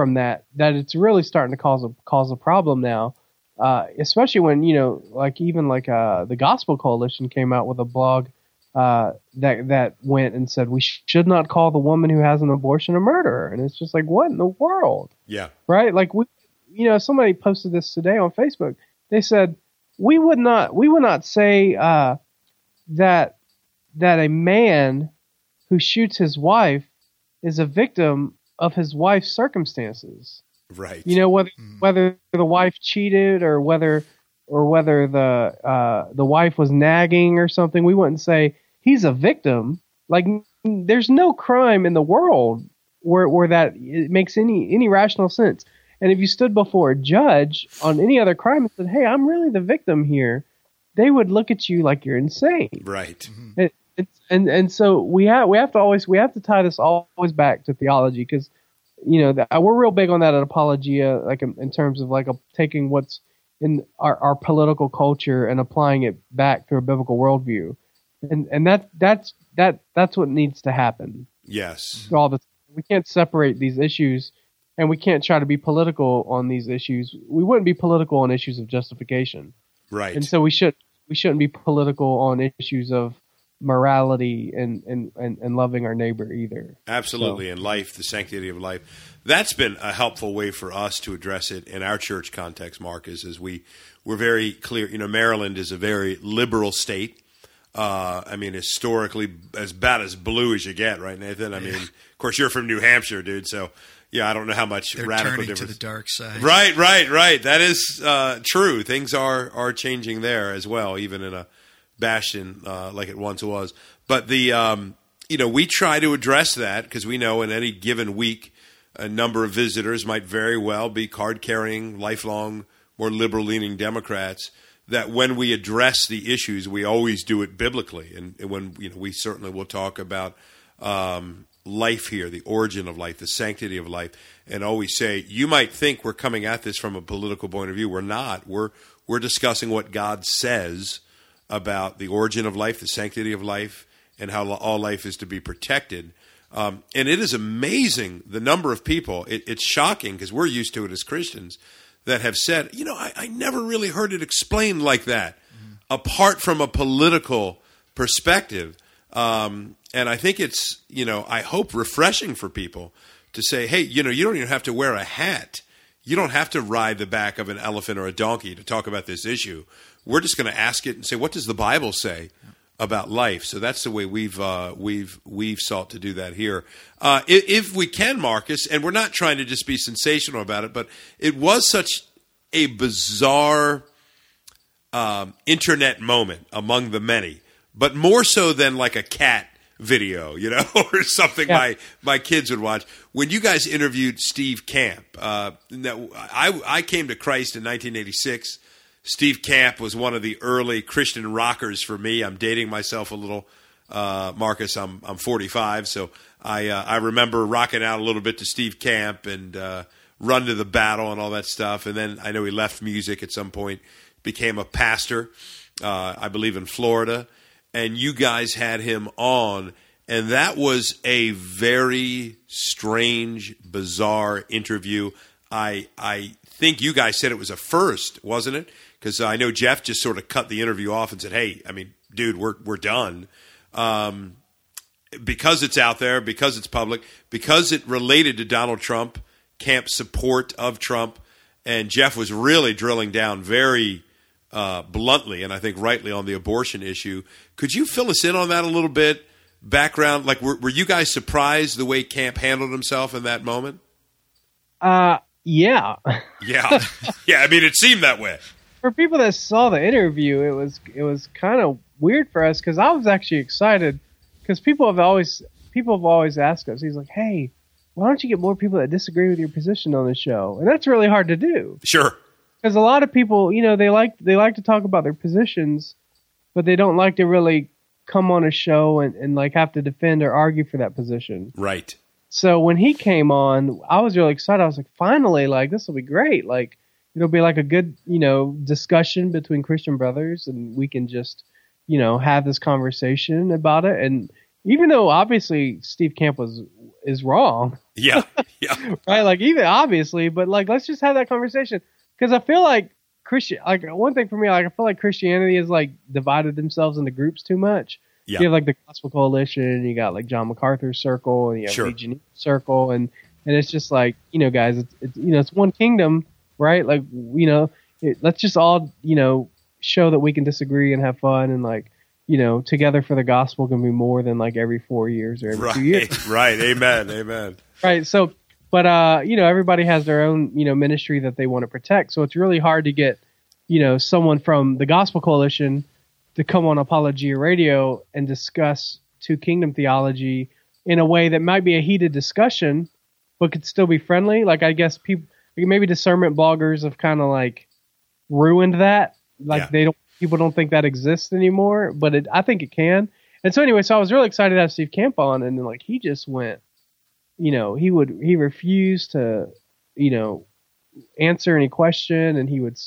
from that that it's really starting to cause a cause a problem now. Uh, especially when you know, like even like uh, the Gospel Coalition came out with a blog uh, that that went and said we sh- should not call the woman who has an abortion a murderer, and it's just like what in the world, Yeah. right? Like we, you know, somebody posted this today on Facebook. They said we would not we would not say uh, that that a man who shoots his wife is a victim of his wife's circumstances. Right. You know whether whether the wife cheated or whether or whether the uh, the wife was nagging or something. We wouldn't say he's a victim. Like there's no crime in the world where where that it makes any any rational sense. And if you stood before a judge on any other crime and said, "Hey, I'm really the victim here," they would look at you like you're insane. right. It, it's, and and so we have we have to always we have to tie this always back to theology because you know we're real big on that at apologia like in, in terms of like a, taking what's in our, our political culture and applying it back to a biblical worldview and and that that's that that's what needs to happen Yes. all the we can't separate these issues and we can't try to be political on these issues we wouldn't be political on issues of justification Right. and so we should we shouldn't be political on issues of morality and and and, and loving our neighbor either. Absolutely, and life, the sanctity of life. That's been a helpful way for us to address it in our church context, Mark, is, is we, we're very clear. You know, Maryland is a very liberal state. Uh, I mean, historically, as bad as blue as you get, right, Nathan? I mean, of course, you're from New Hampshire, dude, so yeah, I don't know how much They're radical turning difference. to the dark side. Right, right, right. That is uh, true. Things are are changing there as well, even in a bastion uh, like it once was. But the um, you know we try to address that because we know in any given week a number of visitors might very well be card carrying, lifelong, more liberal leaning Democrats. That when we address the issues, we always do it biblically, and, and when you know we certainly will talk about um, life here, the origin of life, the sanctity of life, and always say, you might think we're coming at this from a political point of view. We're not. We're we're discussing what God says about the origin of life, the sanctity of life, and how all life is to be protected. Um, and it is amazing the number of people. It, it's shocking because we're used to it as Christians that have said, you know, I, I never really heard it explained like that, apart from a political perspective. Um, and I think it's, you know, I hope refreshing for people to say, hey, you know, you don't even have to wear a hat. You don't have to ride the back of an elephant or a donkey to talk about this issue. We're just going to ask it and say, what does the Bible say about life? So that's the way we've uh, we've we've sought to do that here. Uh, if, if we can, Marcus, and we're not trying to just be sensational about it, but it was such a bizarre um, internet moment among the many, but more so than like a cat video, you know, or something Yeah. my my kids would watch. When you guys interviewed Steve Camp, uh, I I came to Christ in 1986. Steve Camp was one of the early Christian rockers for me. I'm dating myself a little, uh, Marcus. I'm I'm 45, so I uh, I remember rocking out a little bit to Steve Camp and uh, Run to the Battle and all that stuff. And then I know he left music at some point, became a pastor. uh, I believe in Florida, and you guys had him on, and that was a very strange, bizarre interview. I I think you guys said it was a first, wasn't it? Because I know Jeff just sort of cut the interview off and said, "Hey, I mean, dude, we're we're done." Um, because it's out there, because it's public, because it related to Donald Trump, camp support of Trump, and Jeff was really drilling down very uh, bluntly and I think rightly on the abortion issue. Could you fill us in on that a little bit? Background, like were, were you guys surprised the way Camp handled himself in that moment? Uh, yeah. Yeah, yeah. I mean, it seemed that way. For people that saw the interview, it was it was kind of weird for us because I was actually excited because people have always people have always asked us. He's like, "Hey, why don't you get more people that disagree with your position on the show?" And that's really hard to do Sure. because a lot of people, you know, they like they like to talk about their positions, but they don't like to really come on a show and, and like have to defend or argue for that position. Right. So when he came on, I was really excited. I was like, finally, like this will be great. Like it'll be like a good, you know, discussion between Christian brothers, and we can just, you know, have this conversation about it. And even though obviously Steve Camp was is wrong, Yeah. Yeah. right? Like even obviously, but like let's just have that conversation because I feel like Christian. Like one thing for me, like I feel like Christianity has like divided themselves into groups too much. Yeah. You have like the Gospel Coalition, you got like John MacArthur's circle, and you have Sure. Circle, and and it's just like you know, guys, it's, it's you know, it's one kingdom, right? Like you know, it, let's just all you know show that we can disagree and have fun, and like you know, together for the gospel can be more than like every four years or every two years Right. Right. Amen. Amen. right so but uh you know everybody has their own you know ministry that they want to protect so it's really hard to get you know someone from the gospel coalition to come on apologia radio and discuss two kingdom theology in a way that might be a heated discussion but could still be friendly like i guess people maybe discernment bloggers have kind of like ruined that. Like Yeah. they don't people don't think that exists anymore but it, i think it can. And so anyway so i was really excited to have steve camp on and like he just went you know he would he refused to you know answer any question and he would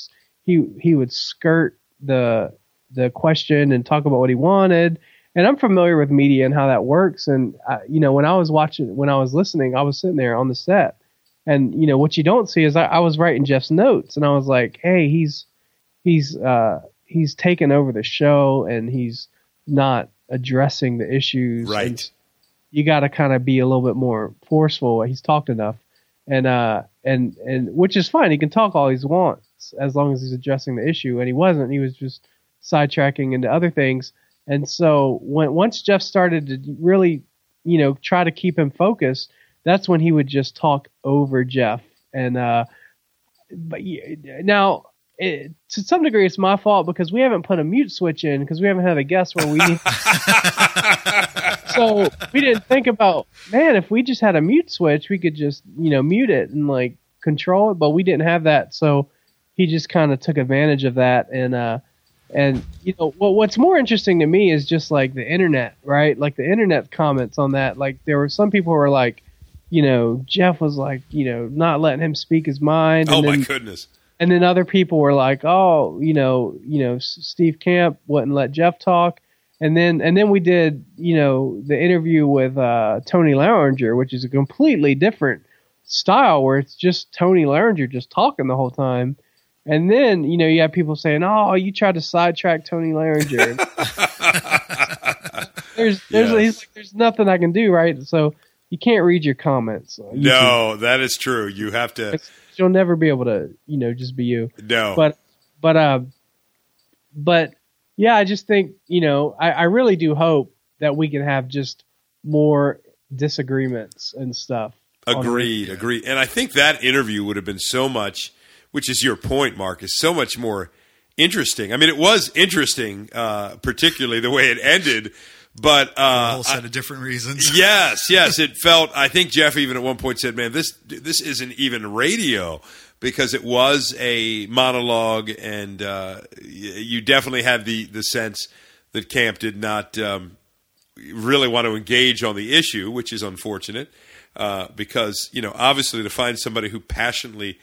he he would skirt the the question and talk about what he wanted. And i'm familiar with media and how that works. And I, you know when i was watching when i was listening i was sitting there on the set and you know what you don't see is i, I was writing jeff's notes and i was like hey he's he's uh he's taken over the show and he's not addressing the issues Right. you got to kind of be a little bit more forceful. He's talked enough, and uh, and and which is fine. He can talk all he wants as long as he's addressing the issue. And he wasn't. He was just sidetracking into other things. And so when once Jeff started to really, you know, try to keep him focused, that's when he would just talk over Jeff. And uh, but now. It, to some degree, it's my fault because we haven't put a mute switch in because we haven't had a guest where we so we didn't think about man if we just had a mute switch we could just you know mute it and like control it but we didn't have that so he just kind of took advantage of that and uh and you know what what's more interesting to me is just like the internet right like the internet comments on that like there were some people who were like you know jeff was like you know not letting him speak his mind Oh and my then, goodness. and then other people were like, "Oh, you know, you know, S- Steve Camp wouldn't let Jeff talk." And then and then we did, you know, the interview with uh, Tony Lauinger, which is a completely different style where it's just Tony Lauinger just talking the whole time. And then, you know, you have people saying, "Oh, you tried to sidetrack Tony Lauinger." there's there's Yes. he's like, there's nothing I can do, right? So you can't read your comments. No, that is true. You have to. You'll never be able to, you know, just be you No. but but uh but yeah i just think you know I, I really do hope that we can have just more disagreements and stuff Agreed, agreed. And I think that interview would have been so much, which is your point, Marcus, so much more interesting. I mean, it was interesting, uh, particularly the way it ended, but a uh, whole set of different reasons. yes, yes, it felt. I think Jeff even at one point said, "Man, this this isn't even radio." Because it was a monologue, and uh, you definitely had the, the sense that Camp did not um, really want to engage on the issue, which is unfortunate. Uh, because you know, obviously, to find somebody who passionately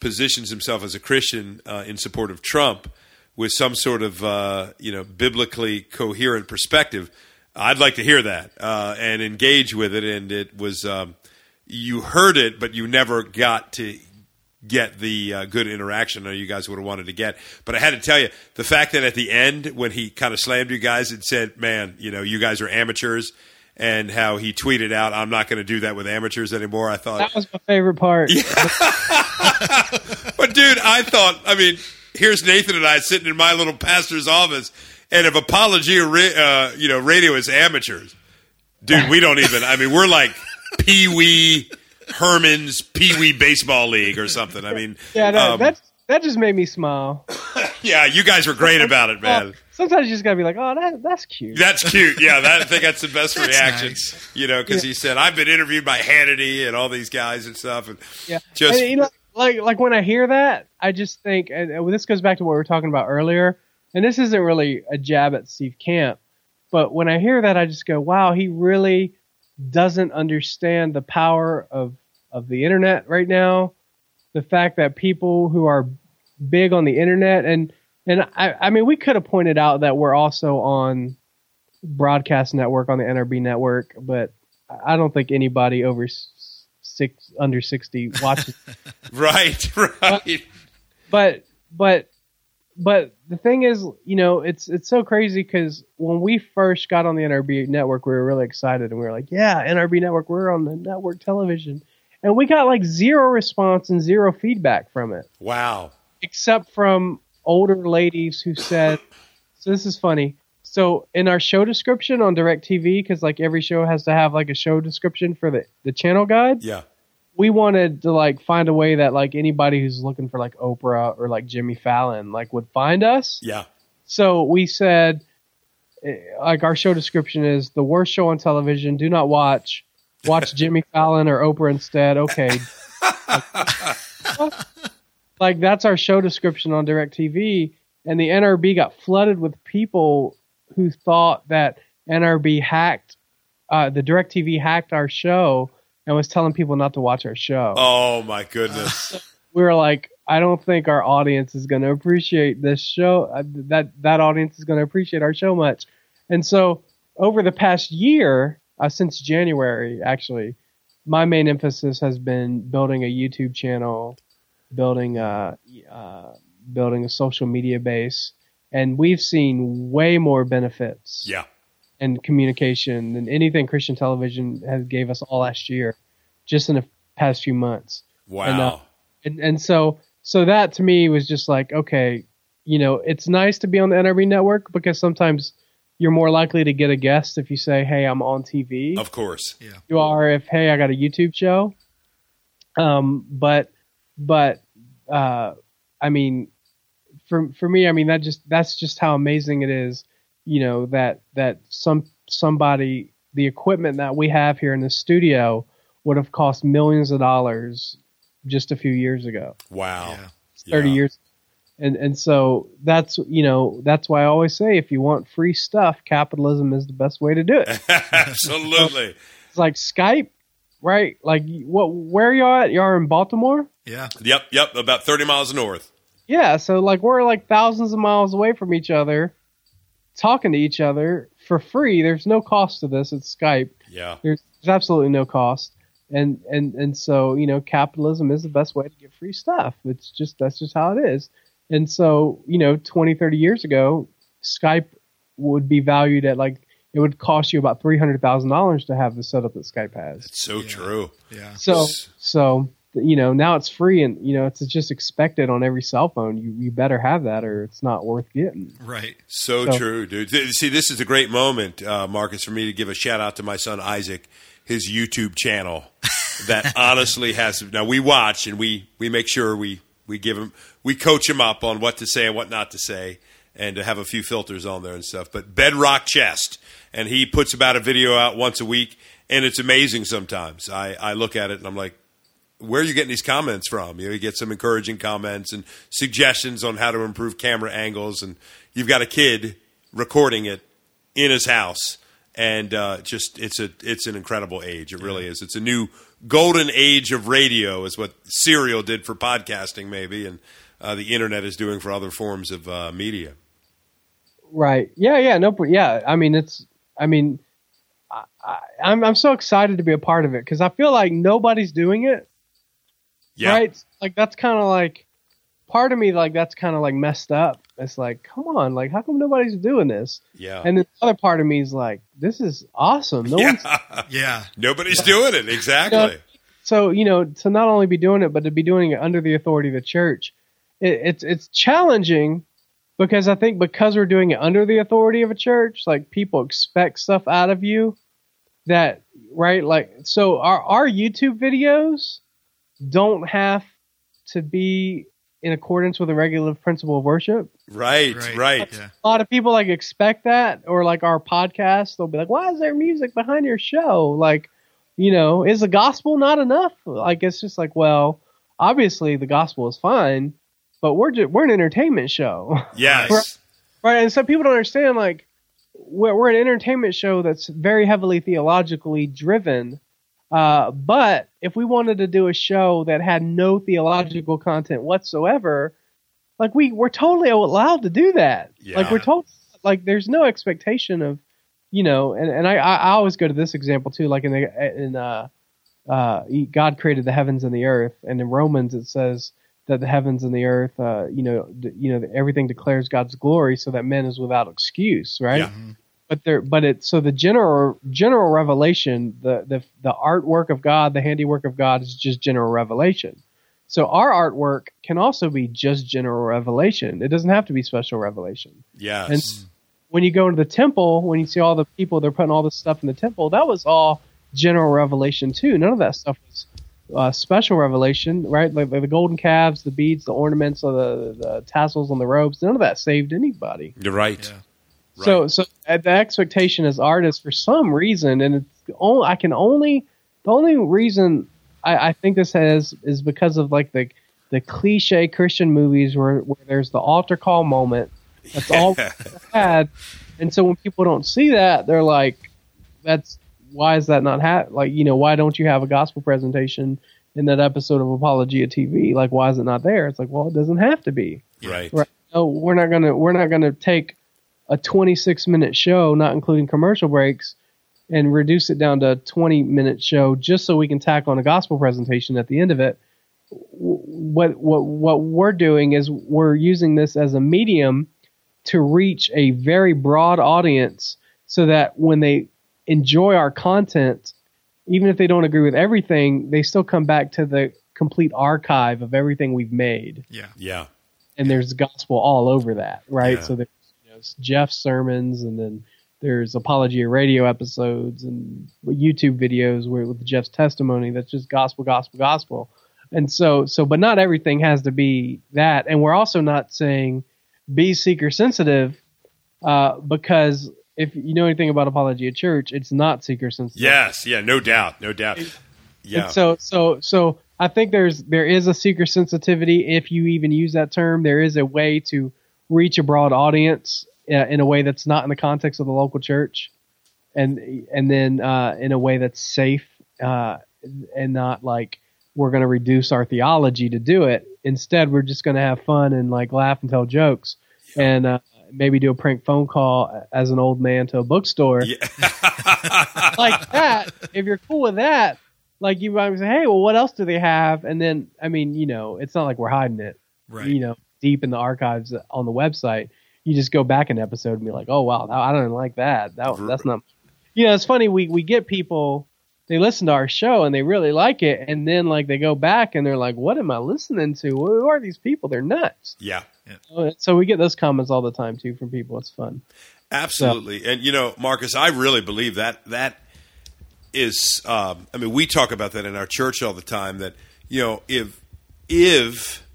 positions himself as a Christian uh, in support of Trump, with some sort of uh, you know biblically coherent perspective, I'd like to hear that uh, and engage with it. And it was um, you heard it, but you never got to get the uh, good interaction that you guys would have wanted to get. But I had to tell you the fact that at the end when he kind of slammed you guys and said, "Man, you know, you guys are amateurs." And how he tweeted out, "I'm not going to do that with amateurs anymore." I thought That was my favorite part. but dude, I thought, I mean, here's Nathan and I sitting in my little pastor's office, and if Apologia, uh, you know, radio is amateurs, dude, we don't even. I mean, we're like Pee Wee Herman's Pee Wee Baseball League or something. I mean, Yeah, no, um, that that just made me smile. yeah, you guys were great about it, man. Well, sometimes you just gotta be like, oh, that that's cute. That's cute. Yeah, that, I think that's the best That's reaction. nice. You know, because he said, I've been interviewed by Hannity and all these guys and stuff. And yeah, just And, you know, like like when I hear that, I just think, and this goes back to what we were talking about earlier. And this isn't really a jab at Steve Camp, but when I hear that, I just go, wow, he really doesn't understand the power of of the internet right now. The fact that people who are big on the internet and and I, I mean we could have pointed out that we're also on broadcast network on the NRB network, but I don't think anybody over six under sixty watches. right, right. but but but but the thing is, you know, it's it's so crazy because when we first got on the NRB network, we were really excited and we were like, yeah, NRB network, we're on the network television, and we got like zero response and zero feedback from it Wow. except from older ladies who said, so this is funny. So in our show description on DirecTV, because like every show has to have like a show description for the, the channel guide, Yeah. We wanted to like find a way that like anybody who's looking for like Oprah or like Jimmy Fallon like would find us. Yeah. So we said, eh, like our show description is the worst show on television. Do not watch. Watch Jimmy Fallon or Oprah instead. Okay. like that's our show description on DirecTV, and the NRB got flooded with people who thought that NRB hacked, uh, the DirecTV hacked our show and was telling people not to watch our show Oh my goodness. we were like, I don't think our audience is going to appreciate this show. Uh, that that audience is going to appreciate our show much. And so over the past year, uh, since January, actually, my main emphasis has been building a YouTube channel, building a uh, building a social media base, and we've seen way more benefits yeah. And communication than anything Christian television has gave us all last year, just in the past few months Wow. And, uh, and and so so that to me was just like okay you know it's nice to be on the nrb network because sometimes you're more likely to get a guest if you say hey i'm on tv of course. Yeah. You are if hey i got a youtube show um but but uh i mean for for me i mean that just that's just how amazing it is you know that that some somebody the equipment that we have here in the studio would have cost millions of dollars just a few years ago Wow. Yeah. 30 Yeah. years and and so that's you know that's why i always say if you want free stuff capitalism is the best way to do it Absolutely. it's like skype right like what where you at you're in baltimore Yeah. Yep, yep. About 30 miles north. yeah so like we're like thousands of miles away from each other talking to each other for free there's no cost to this it's skype Yeah. there's, there's absolutely no cost and and and so you know capitalism is the best way to get free stuff it's just that's just how it is and so you know 20 30 years ago skype would be valued at like it would cost you about $300000 to have the setup that skype has It's so Yeah. true. Yeah. so so you know now it's free and you know it's just expected on every cell phone you you better have that or it's not worth getting Right. So, So- true, dude. See, this is a great moment, uh, Marcus, for me to give a shout out to my son Isaac, his YouTube channel that honestly has. Now we watch and we we make sure we we give him we coach him up on what to say and what not to say, and to have a few filters on there and stuff. But Bedrock Chest, and he puts about a video out once a week, and it's amazing. Sometimes I I look at it and I'm like where are you getting these comments from? You know, you get some encouraging comments and suggestions on how to improve camera angles, and you've got a kid recording it in his house, and uh, just it's a it's an incredible age. It really is. It's a new golden age of radio, is what Serial did for podcasting, maybe, and uh, the internet is doing for other forms of uh, media. Right. Yeah. Yeah. No. Yeah. I mean, it's. I mean, I, I'm I'm so excited to be a part of it because I feel like nobody's doing it. Yeah. Right. Like that's kind of like part of me like that's kind of like messed up. It's like, come on, like how come nobody's doing this? Yeah. And the other part of me is like, this is awesome. No one's yeah. Yeah. Nobody's doing it. Exactly. so you know to not only be doing it but to be doing it under the authority of the church it, it's it's challenging because i think because we're doing it under the authority of a church like people expect stuff out of you that right like so our our youtube videos don't have to be in accordance with a regular principle of worship Right. Right. Yeah. a lot of people like expect that or like our podcast they'll be like why is there music behind your show like you know is the gospel not enough like it's just like well obviously the gospel is fine but we're just, we're an entertainment show Yes. right and some people don't understand like we're, we're an entertainment show that's very heavily theologically driven uh, but if we wanted to do a show that had no theological content whatsoever like we we're totally allowed to do that Yeah. like we're told like there's no expectation of you know and, and I, I I always go to this example too like in the in uh uh god created the heavens and the earth and in romans it says that the heavens and the earth uh you know d- you know everything declares god's glory so that man is without excuse right Yeah. But there but it so the general general revelation the the the artwork of god the handiwork of god is just general revelation so our artwork can also be just general revelation it doesn't have to be special revelation Yes. and when you go into the temple, when you see all the people, they're putting all this stuff in the temple. That was all general revelation too. None of that stuff was uh, special revelation, right? Like, like the golden calves, the beads, the ornaments, the, the tassels on the robes. None of that saved anybody. You're right. Yeah. So, so the expectation as artists, for some reason, and it's only I can only the only reason I, I think this has is because of like the the cliche Christian movies where, where there's the altar call moment. That's all had, and so when people don't see that, they're like, "That's why is that not ha- like you know why don't you have a gospel presentation in that episode of Apologia TV? Like why is it not there? It's like well, it doesn't have to be. Right. Right. No, we're not gonna we're not gonna take a 26 minute show, not including commercial breaks, and reduce it down to a 20 minute show just so we can tack on a gospel presentation at the end of it. What what what we're doing is we're using this as a medium to reach a very broad audience, so that when they enjoy our content, even if they don't agree with everything, they still come back to the complete archive of everything we've made Yeah. Yeah. and there's gospel all over that, right? Yeah. So there's know, Jeff's sermons, and then there's Apologia radio episodes and YouTube videos where with Jeff's testimony. That's just gospel, gospel, gospel. And so, so, but not everything has to be that. And we're also not saying be seeker sensitive, uh, because if you know anything about Apologia Church, it's not seeker sensitive. Yes. Yeah. No doubt. No doubt. Yeah. So so so I think there's there is a seeker sensitivity if you even use that term. There is a way to reach a broad audience in a way that's not in the context of the local church, and and then uh, in a way that's safe uh, and not like we're going to reduce our theology to do it. Instead, we're just going to have fun and like laugh and tell jokes and uh, maybe do a prank phone call as an old man to a bookstore Yeah. like that, if you're cool with that, like you might say, hey, well, what else do they have? And then, I mean, you know, it's not like we're hiding it, Right. you know, deep in the archives on the website. You just go back an episode and be like, oh wow, I don't like that. That that's not. You know, it's funny. We we get people. They listen to our show and they really like it, and then like they go back and they're like, "What am I listening to? Who are these people? They're nuts." yeah. So we get those comments all the time too from people. It's fun. Absolutely. And you know, Marcus, I really believe that that is um, I mean, we talk about that in our church all the time that, you know, if if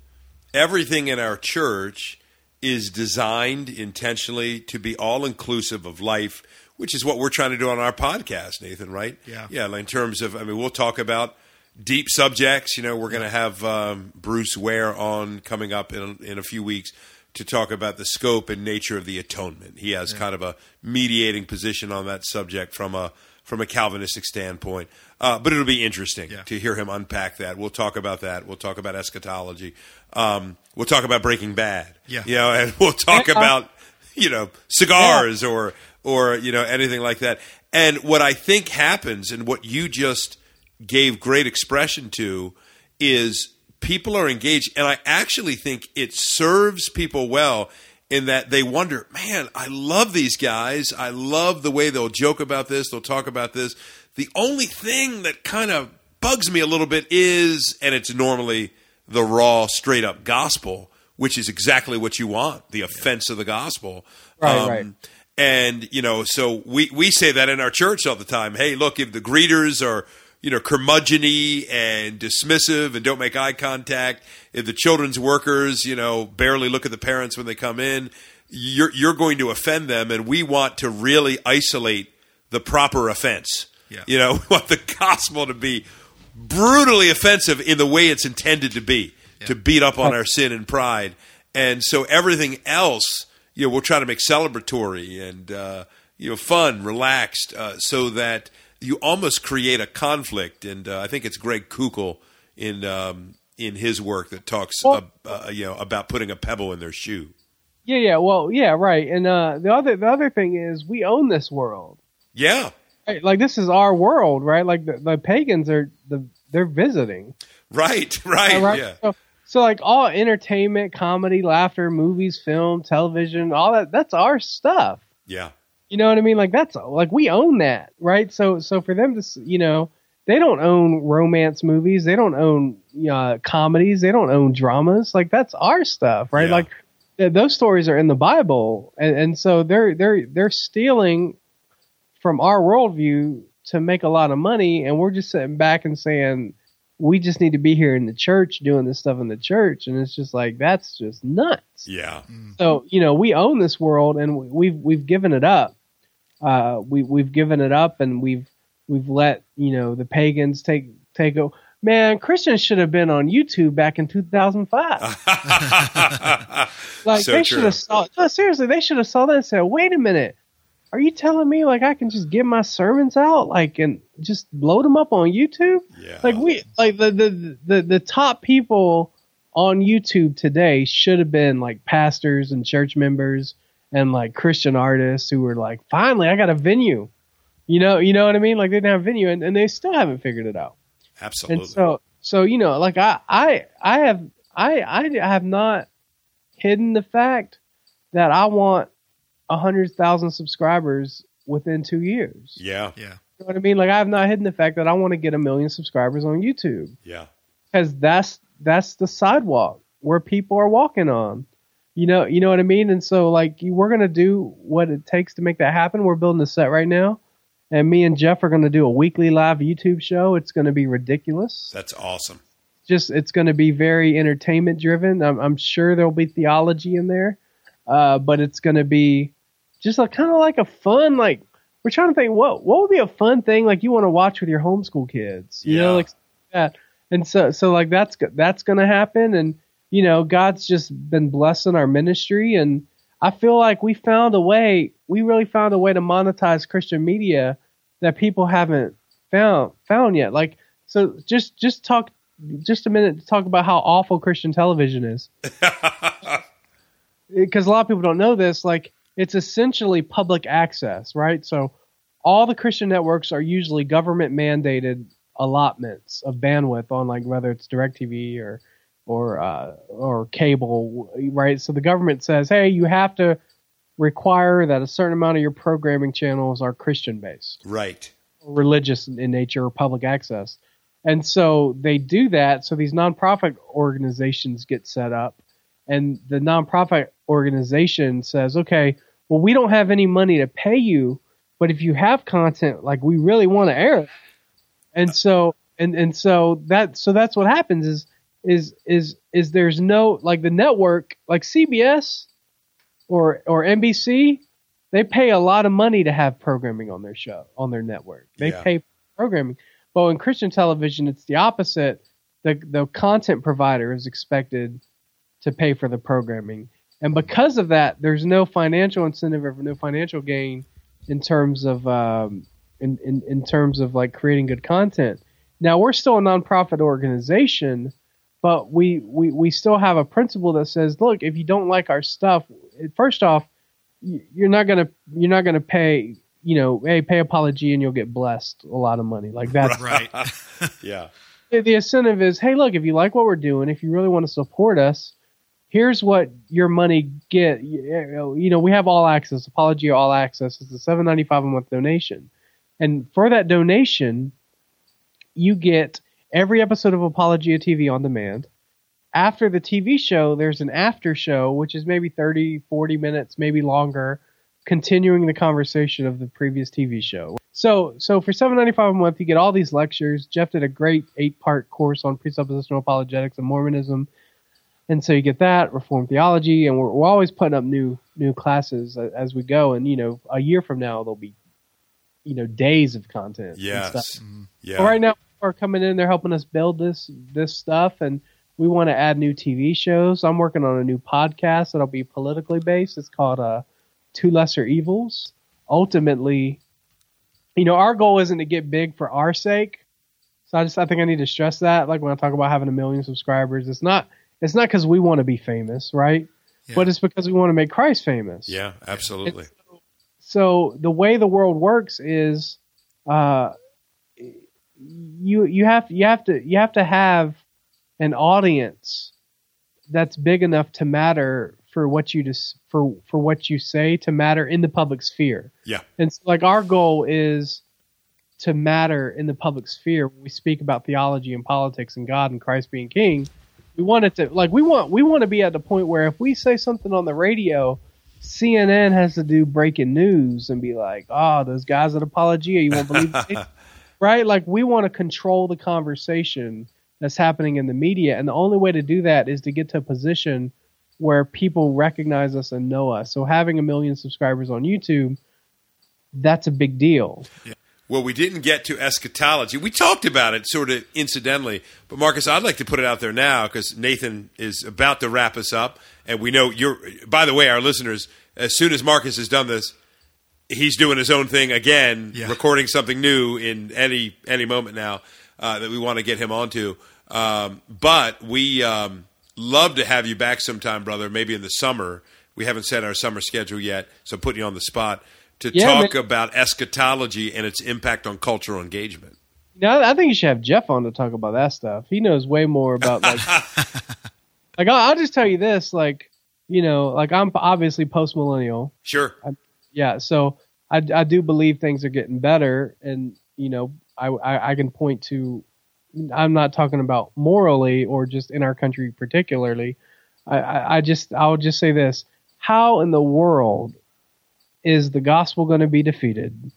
everything in our church is designed intentionally to be all inclusive of life, which is what we're trying to do on our podcast, Nathan, right? Yeah. Yeah, in terms of I mean, we'll talk about deep subjects. You know, we're going to have um, Bruce Ware on coming up in in a few weeks to talk about the scope and nature of the atonement. He has kind of a mediating position on that subject from a from a Calvinistic standpoint. Uh, but it'll be interesting Yeah. to hear him unpack that. We'll talk about that. We'll talk about eschatology. Um, we'll talk about Breaking Bad. Yeah. You know, and we'll talk Yeah. about you know cigars or or you know anything like that. And what I think happens, and what you just gave great expression to, is people are engaged, and I actually think it serves people well in that they wonder, man, I love these guys. I love the way they'll joke about this, they'll talk about this. The only thing that kind of bugs me a little bit is, and it's normally the raw, straight up gospel, which is exactly what you want the offense of the gospel. Right, um, right. And, you know, so we, we say that in our church all the time. Hey, look, if the greeters are, you know, curmudgeony and dismissive and don't make eye contact, if the children's workers, you know, barely look at the parents when they come in, you're, you're going to offend them. And we want to really isolate the proper offense. Yeah. You know, we want the gospel to be brutally offensive in the way it's intended to be, to beat up on our sin and pride. And so everything else, you know, we'll try to make celebratory and, uh, you know, fun, relaxed, uh, so that you almost create a conflict. And uh, I think it's Greg Koukl in um, in his work that talks, Well- uh, uh, you know, about putting a pebble in their shoe. Yeah, yeah. Well, yeah, right. And uh, the other the other thing is we own this world. Yeah, Right? Like this is our world, right? Like the, the pagans are the they're visiting. right, right, right? yeah, So, so like all entertainment, comedy, laughter, movies, film, television, all that that's our stuff. yeah, You know what I mean? Like that's like we own that, right? So so for them to you know they don't own romance movies, they don't own uh, comedies, they don't own dramas. Like that's our stuff, right? Yeah. Like th- those stories are in the Bible, and, and so they're they're they're stealing from our worldview to make a lot of money, and we're just sitting back and saying we just need to be here in the church doing this stuff in the church, and it's just like that's just nuts. yeah, So you know, we own this world, and we've we've given it up. Uh, we we've given it up, and we've we've let you know the pagans take take over. Man, Christians should have been on YouTube back in 2005. Like So they should have saw. No, seriously, they should have saw that and said, "Wait a minute, are you telling me like I can just get my sermons out like and just load them up on YouTube?" yeah. like we like the the the, the top people on YouTube today should have been like pastors and church members and like Christian artists who were like, finally, I got a venue. You know, you know what I mean? Like they didn't have a venue and, and they still haven't figured it out. Absolutely. And so so you know, like I I I have I I have not hidden the fact that I want a hundred thousand subscribers within two years. yeah, Yeah. You know what I mean? Like I have not hidden the fact that I want to get a million subscribers on YouTube yeah, because that's that's the sidewalk where people are walking on. You know, you know what I mean. And so, like, we're gonna do what it takes to make that happen. We're building a set right now, and me and Jeff are gonna do a weekly live YouTube show. It's gonna be ridiculous. that's awesome. Just, it's gonna be very entertainment driven. I'm, I'm sure there'll be theology in there, uh, but it's gonna be just a kind of like a fun, like we're trying to think what what would be a fun thing like you want to watch with your homeschool kids. You Yeah. know, like that. And so, so like that's that's going to happen. And you know, God's just been blessing our ministry, and I feel like we found a way. We really found a way to monetize Christian media that people haven't found found yet. Like, so just just talk just a minute to talk about how awful Christian television is, because a lot of people don't know this. Like, it's essentially public access, right? So all the Christian networks are usually government mandated allotments of bandwidth on like whether it's DirecTV or or uh, or cable, right? So the government says, hey, you have to require that a certain amount of your programming channels are Christian based, Right. religious in nature, or public access. And so they do that. So these nonprofit organizations get set up, and the nonprofit organization says, okay, well, we don't have any money to pay you, but if you have content, like we really want to air it. And so, and, and so that, so that's what happens is, is, is, is there's no, like the network, like CBS or, or NBC, they pay a lot of money to have programming on their show, on their network. They Yeah. pay programming. But in Christian television, it's the opposite. The, the content provider is expected to pay for the programming. And because of that, there's no financial incentive or no financial gain in terms of um, in, in in terms of like creating good content. Now we're still a nonprofit organization, but we we we still have a principle that says, look, if you don't like our stuff, first off, you're not gonna you're not gonna pay you know, hey, pay Apologia and you'll get blessed a lot of money. Like that's right. yeah. The, the incentive is, hey, look, if you like what we're doing, if you really want to support us, here's what your money get. You know, we have all access. Apologia all access. It's a seven ninety five a month donation, and for that donation, you get every episode of Apologia TV on demand. After the TV show, there's an after show, which is maybe 30, 40 minutes, maybe longer, continuing the conversation of the previous TV show. So, so for seven ninety five a month, you get all these lectures. Jeff did a great eight part course on presuppositional apologetics and Mormonism, and so you get that Reformed theology, and we're, we're always putting up new new classes as we go. And you know, a year from now, there'll be you know days of content. Yes, mm-hmm. yeah. But right now, are coming in. They're helping us build this this stuff, and we want to add new TV shows. I'm working on a new podcast that'll be politically based. It's called uh, two lesser evils. Ultimately, you know, our goal isn't to get big for our sake. So I just I think I need to stress that. Like when I talk about having a million subscribers, it's not it's not because we want to be famous, right? Yeah. But it's because we want to make Christ famous. Yeah, absolutely. So, so, the way the world works is, uh, you you have you have to you have to have an audience that's big enough to matter for what you just for for what you say to matter in the public sphere. Yeah. And so, like our goal is to matter in the public sphere when we speak about theology and politics and God and Christ being king. We want it to like we want we want to be at the point where if we say something on the radio, CNN has to do breaking news and be like, "Oh, those guys at Apologia, you won't believe it." right? Like we want to control the conversation that's happening in the media, and the only way to do that is to get to a position where people recognize us and know us. So having a million subscribers on YouTube, that's a big deal. Yeah. Well, we didn't get to eschatology. We talked about it sort of incidentally, but Marcus, I'd like to put it out there now because Nathan is about to wrap us up, and we know you're. By the way, our listeners, as soon as Marcus has done this, he's doing his own thing again, yeah. recording something new in any any moment now uh, that we want to get him onto. Um, but we. Um, love to have you back sometime, brother. Maybe in the summer. We haven't set our summer schedule yet, so putting you on the spot to yeah, talk man. about eschatology and its impact on cultural engagement. No, I think you should have Jeff on to talk about that stuff. He knows way more about like. like I'll, I'll, just tell you this, like you know, like I'm obviously post millennial. Sure. I, yeah, so I, I do believe things are getting better, and you know, I, I, I can point to I'm not talking about morally or just in our country particularly. I, I, I just I'll just say this: How in the world is the gospel going to be defeated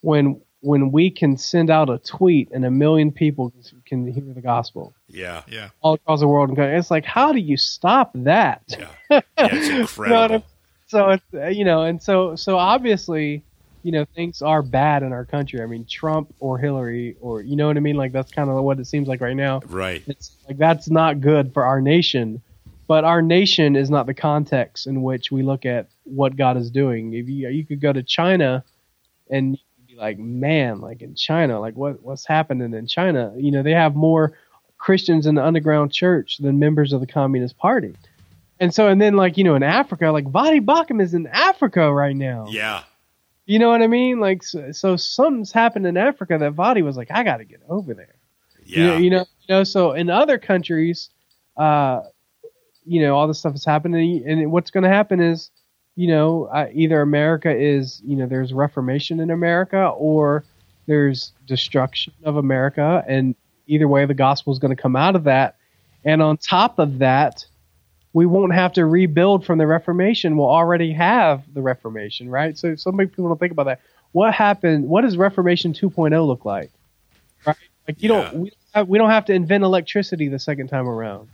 when when we can send out a tweet and a million people can hear the gospel? Yeah, yeah, all across the world. and It's like, how do you stop that? Yeah, yeah it's incredible. So it's uh, you know, and so so obviously you know things are bad in our country. I mean, Trump or Hillary or you know what I mean. Like that's kind of what it seems like right now. Right. It's like that's not good for our nation. But our nation is not the context in which we look at what God is doing. If you you could go to China and be like, man, like in China, like what what's happening in China? You know, they have more Christians in the underground church than members of the Communist Party. And so, and then like you know, in Africa, like Voddie Baucham is in Africa right now. Yeah, you know what I mean? Like, so, so something's happened in Africa that Voddie was like, I got to get over there. Yeah. You know, you know, you know, so in other countries, uh, you know, all this stuff is happening, and what's going to happen is, you know, uh, either America is, you know, there's reformation in America, or there's destruction of America, and either way, the gospel is going to come out of that. And on top of that, we won't have to rebuild from the Reformation. We'll already have the Reformation, right? So so many people don't think about that. What happened? What does Reformation 2.0 look like? Right? Like you yeah. don't we, don't have, we don't have to invent electricity the second time around.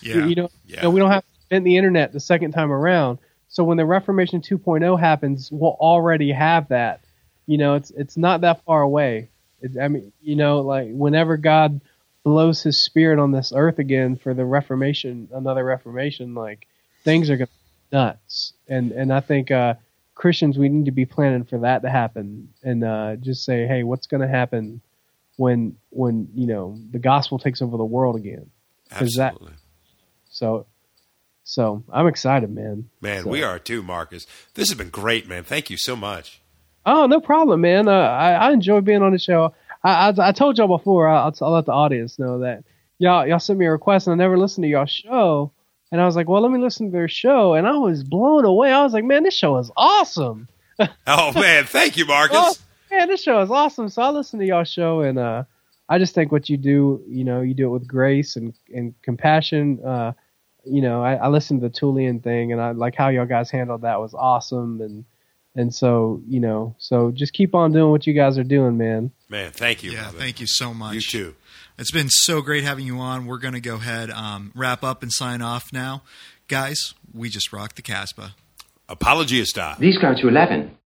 Yeah. You, know, yeah. You know, we don't have to invent the internet the second time around. So when the Reformation 2.0 happens, we'll already have that. You know, it's it's not that far away. It, I mean, you know, like whenever God blows his spirit on this earth again for the Reformation, another Reformation, like things are going to nuts. And and I think uh, Christians, we need to be planning for that to happen, and uh, just say, hey, what's going to happen when when you know the gospel takes over the world again? 'Cause that- Absolutely. So, so I'm excited, man. man, So- we are too, Marcus. This has been great, man. Thank you so much. Oh, no problem, man. Uh, I, I enjoy being on the show. I, I, I told y'all before. I'll, I'll let the audience know that y'all y'all sent me a request and I never listened to y'all show. And I was like, well, let me listen to their show. And I was blown away. I was like, man, this show is awesome. Oh man, thank you, Marcus. Oh, man, this show is awesome. So I listened to y'all show and uh, I just think what you do, you know, you do it with grace and, and compassion. Uh, you know, I, I listened to the Tullian thing and I like how y'all guys handled that was awesome. And and so you know, so just keep on doing what you guys are doing, man. Man, thank you. Yeah, brother. thank you so much. You too. It's been so great having you on. We're going to go ahead, um, wrap up, and sign off now. Guys, we just rocked the Casbah. Apologia style. These go to 11.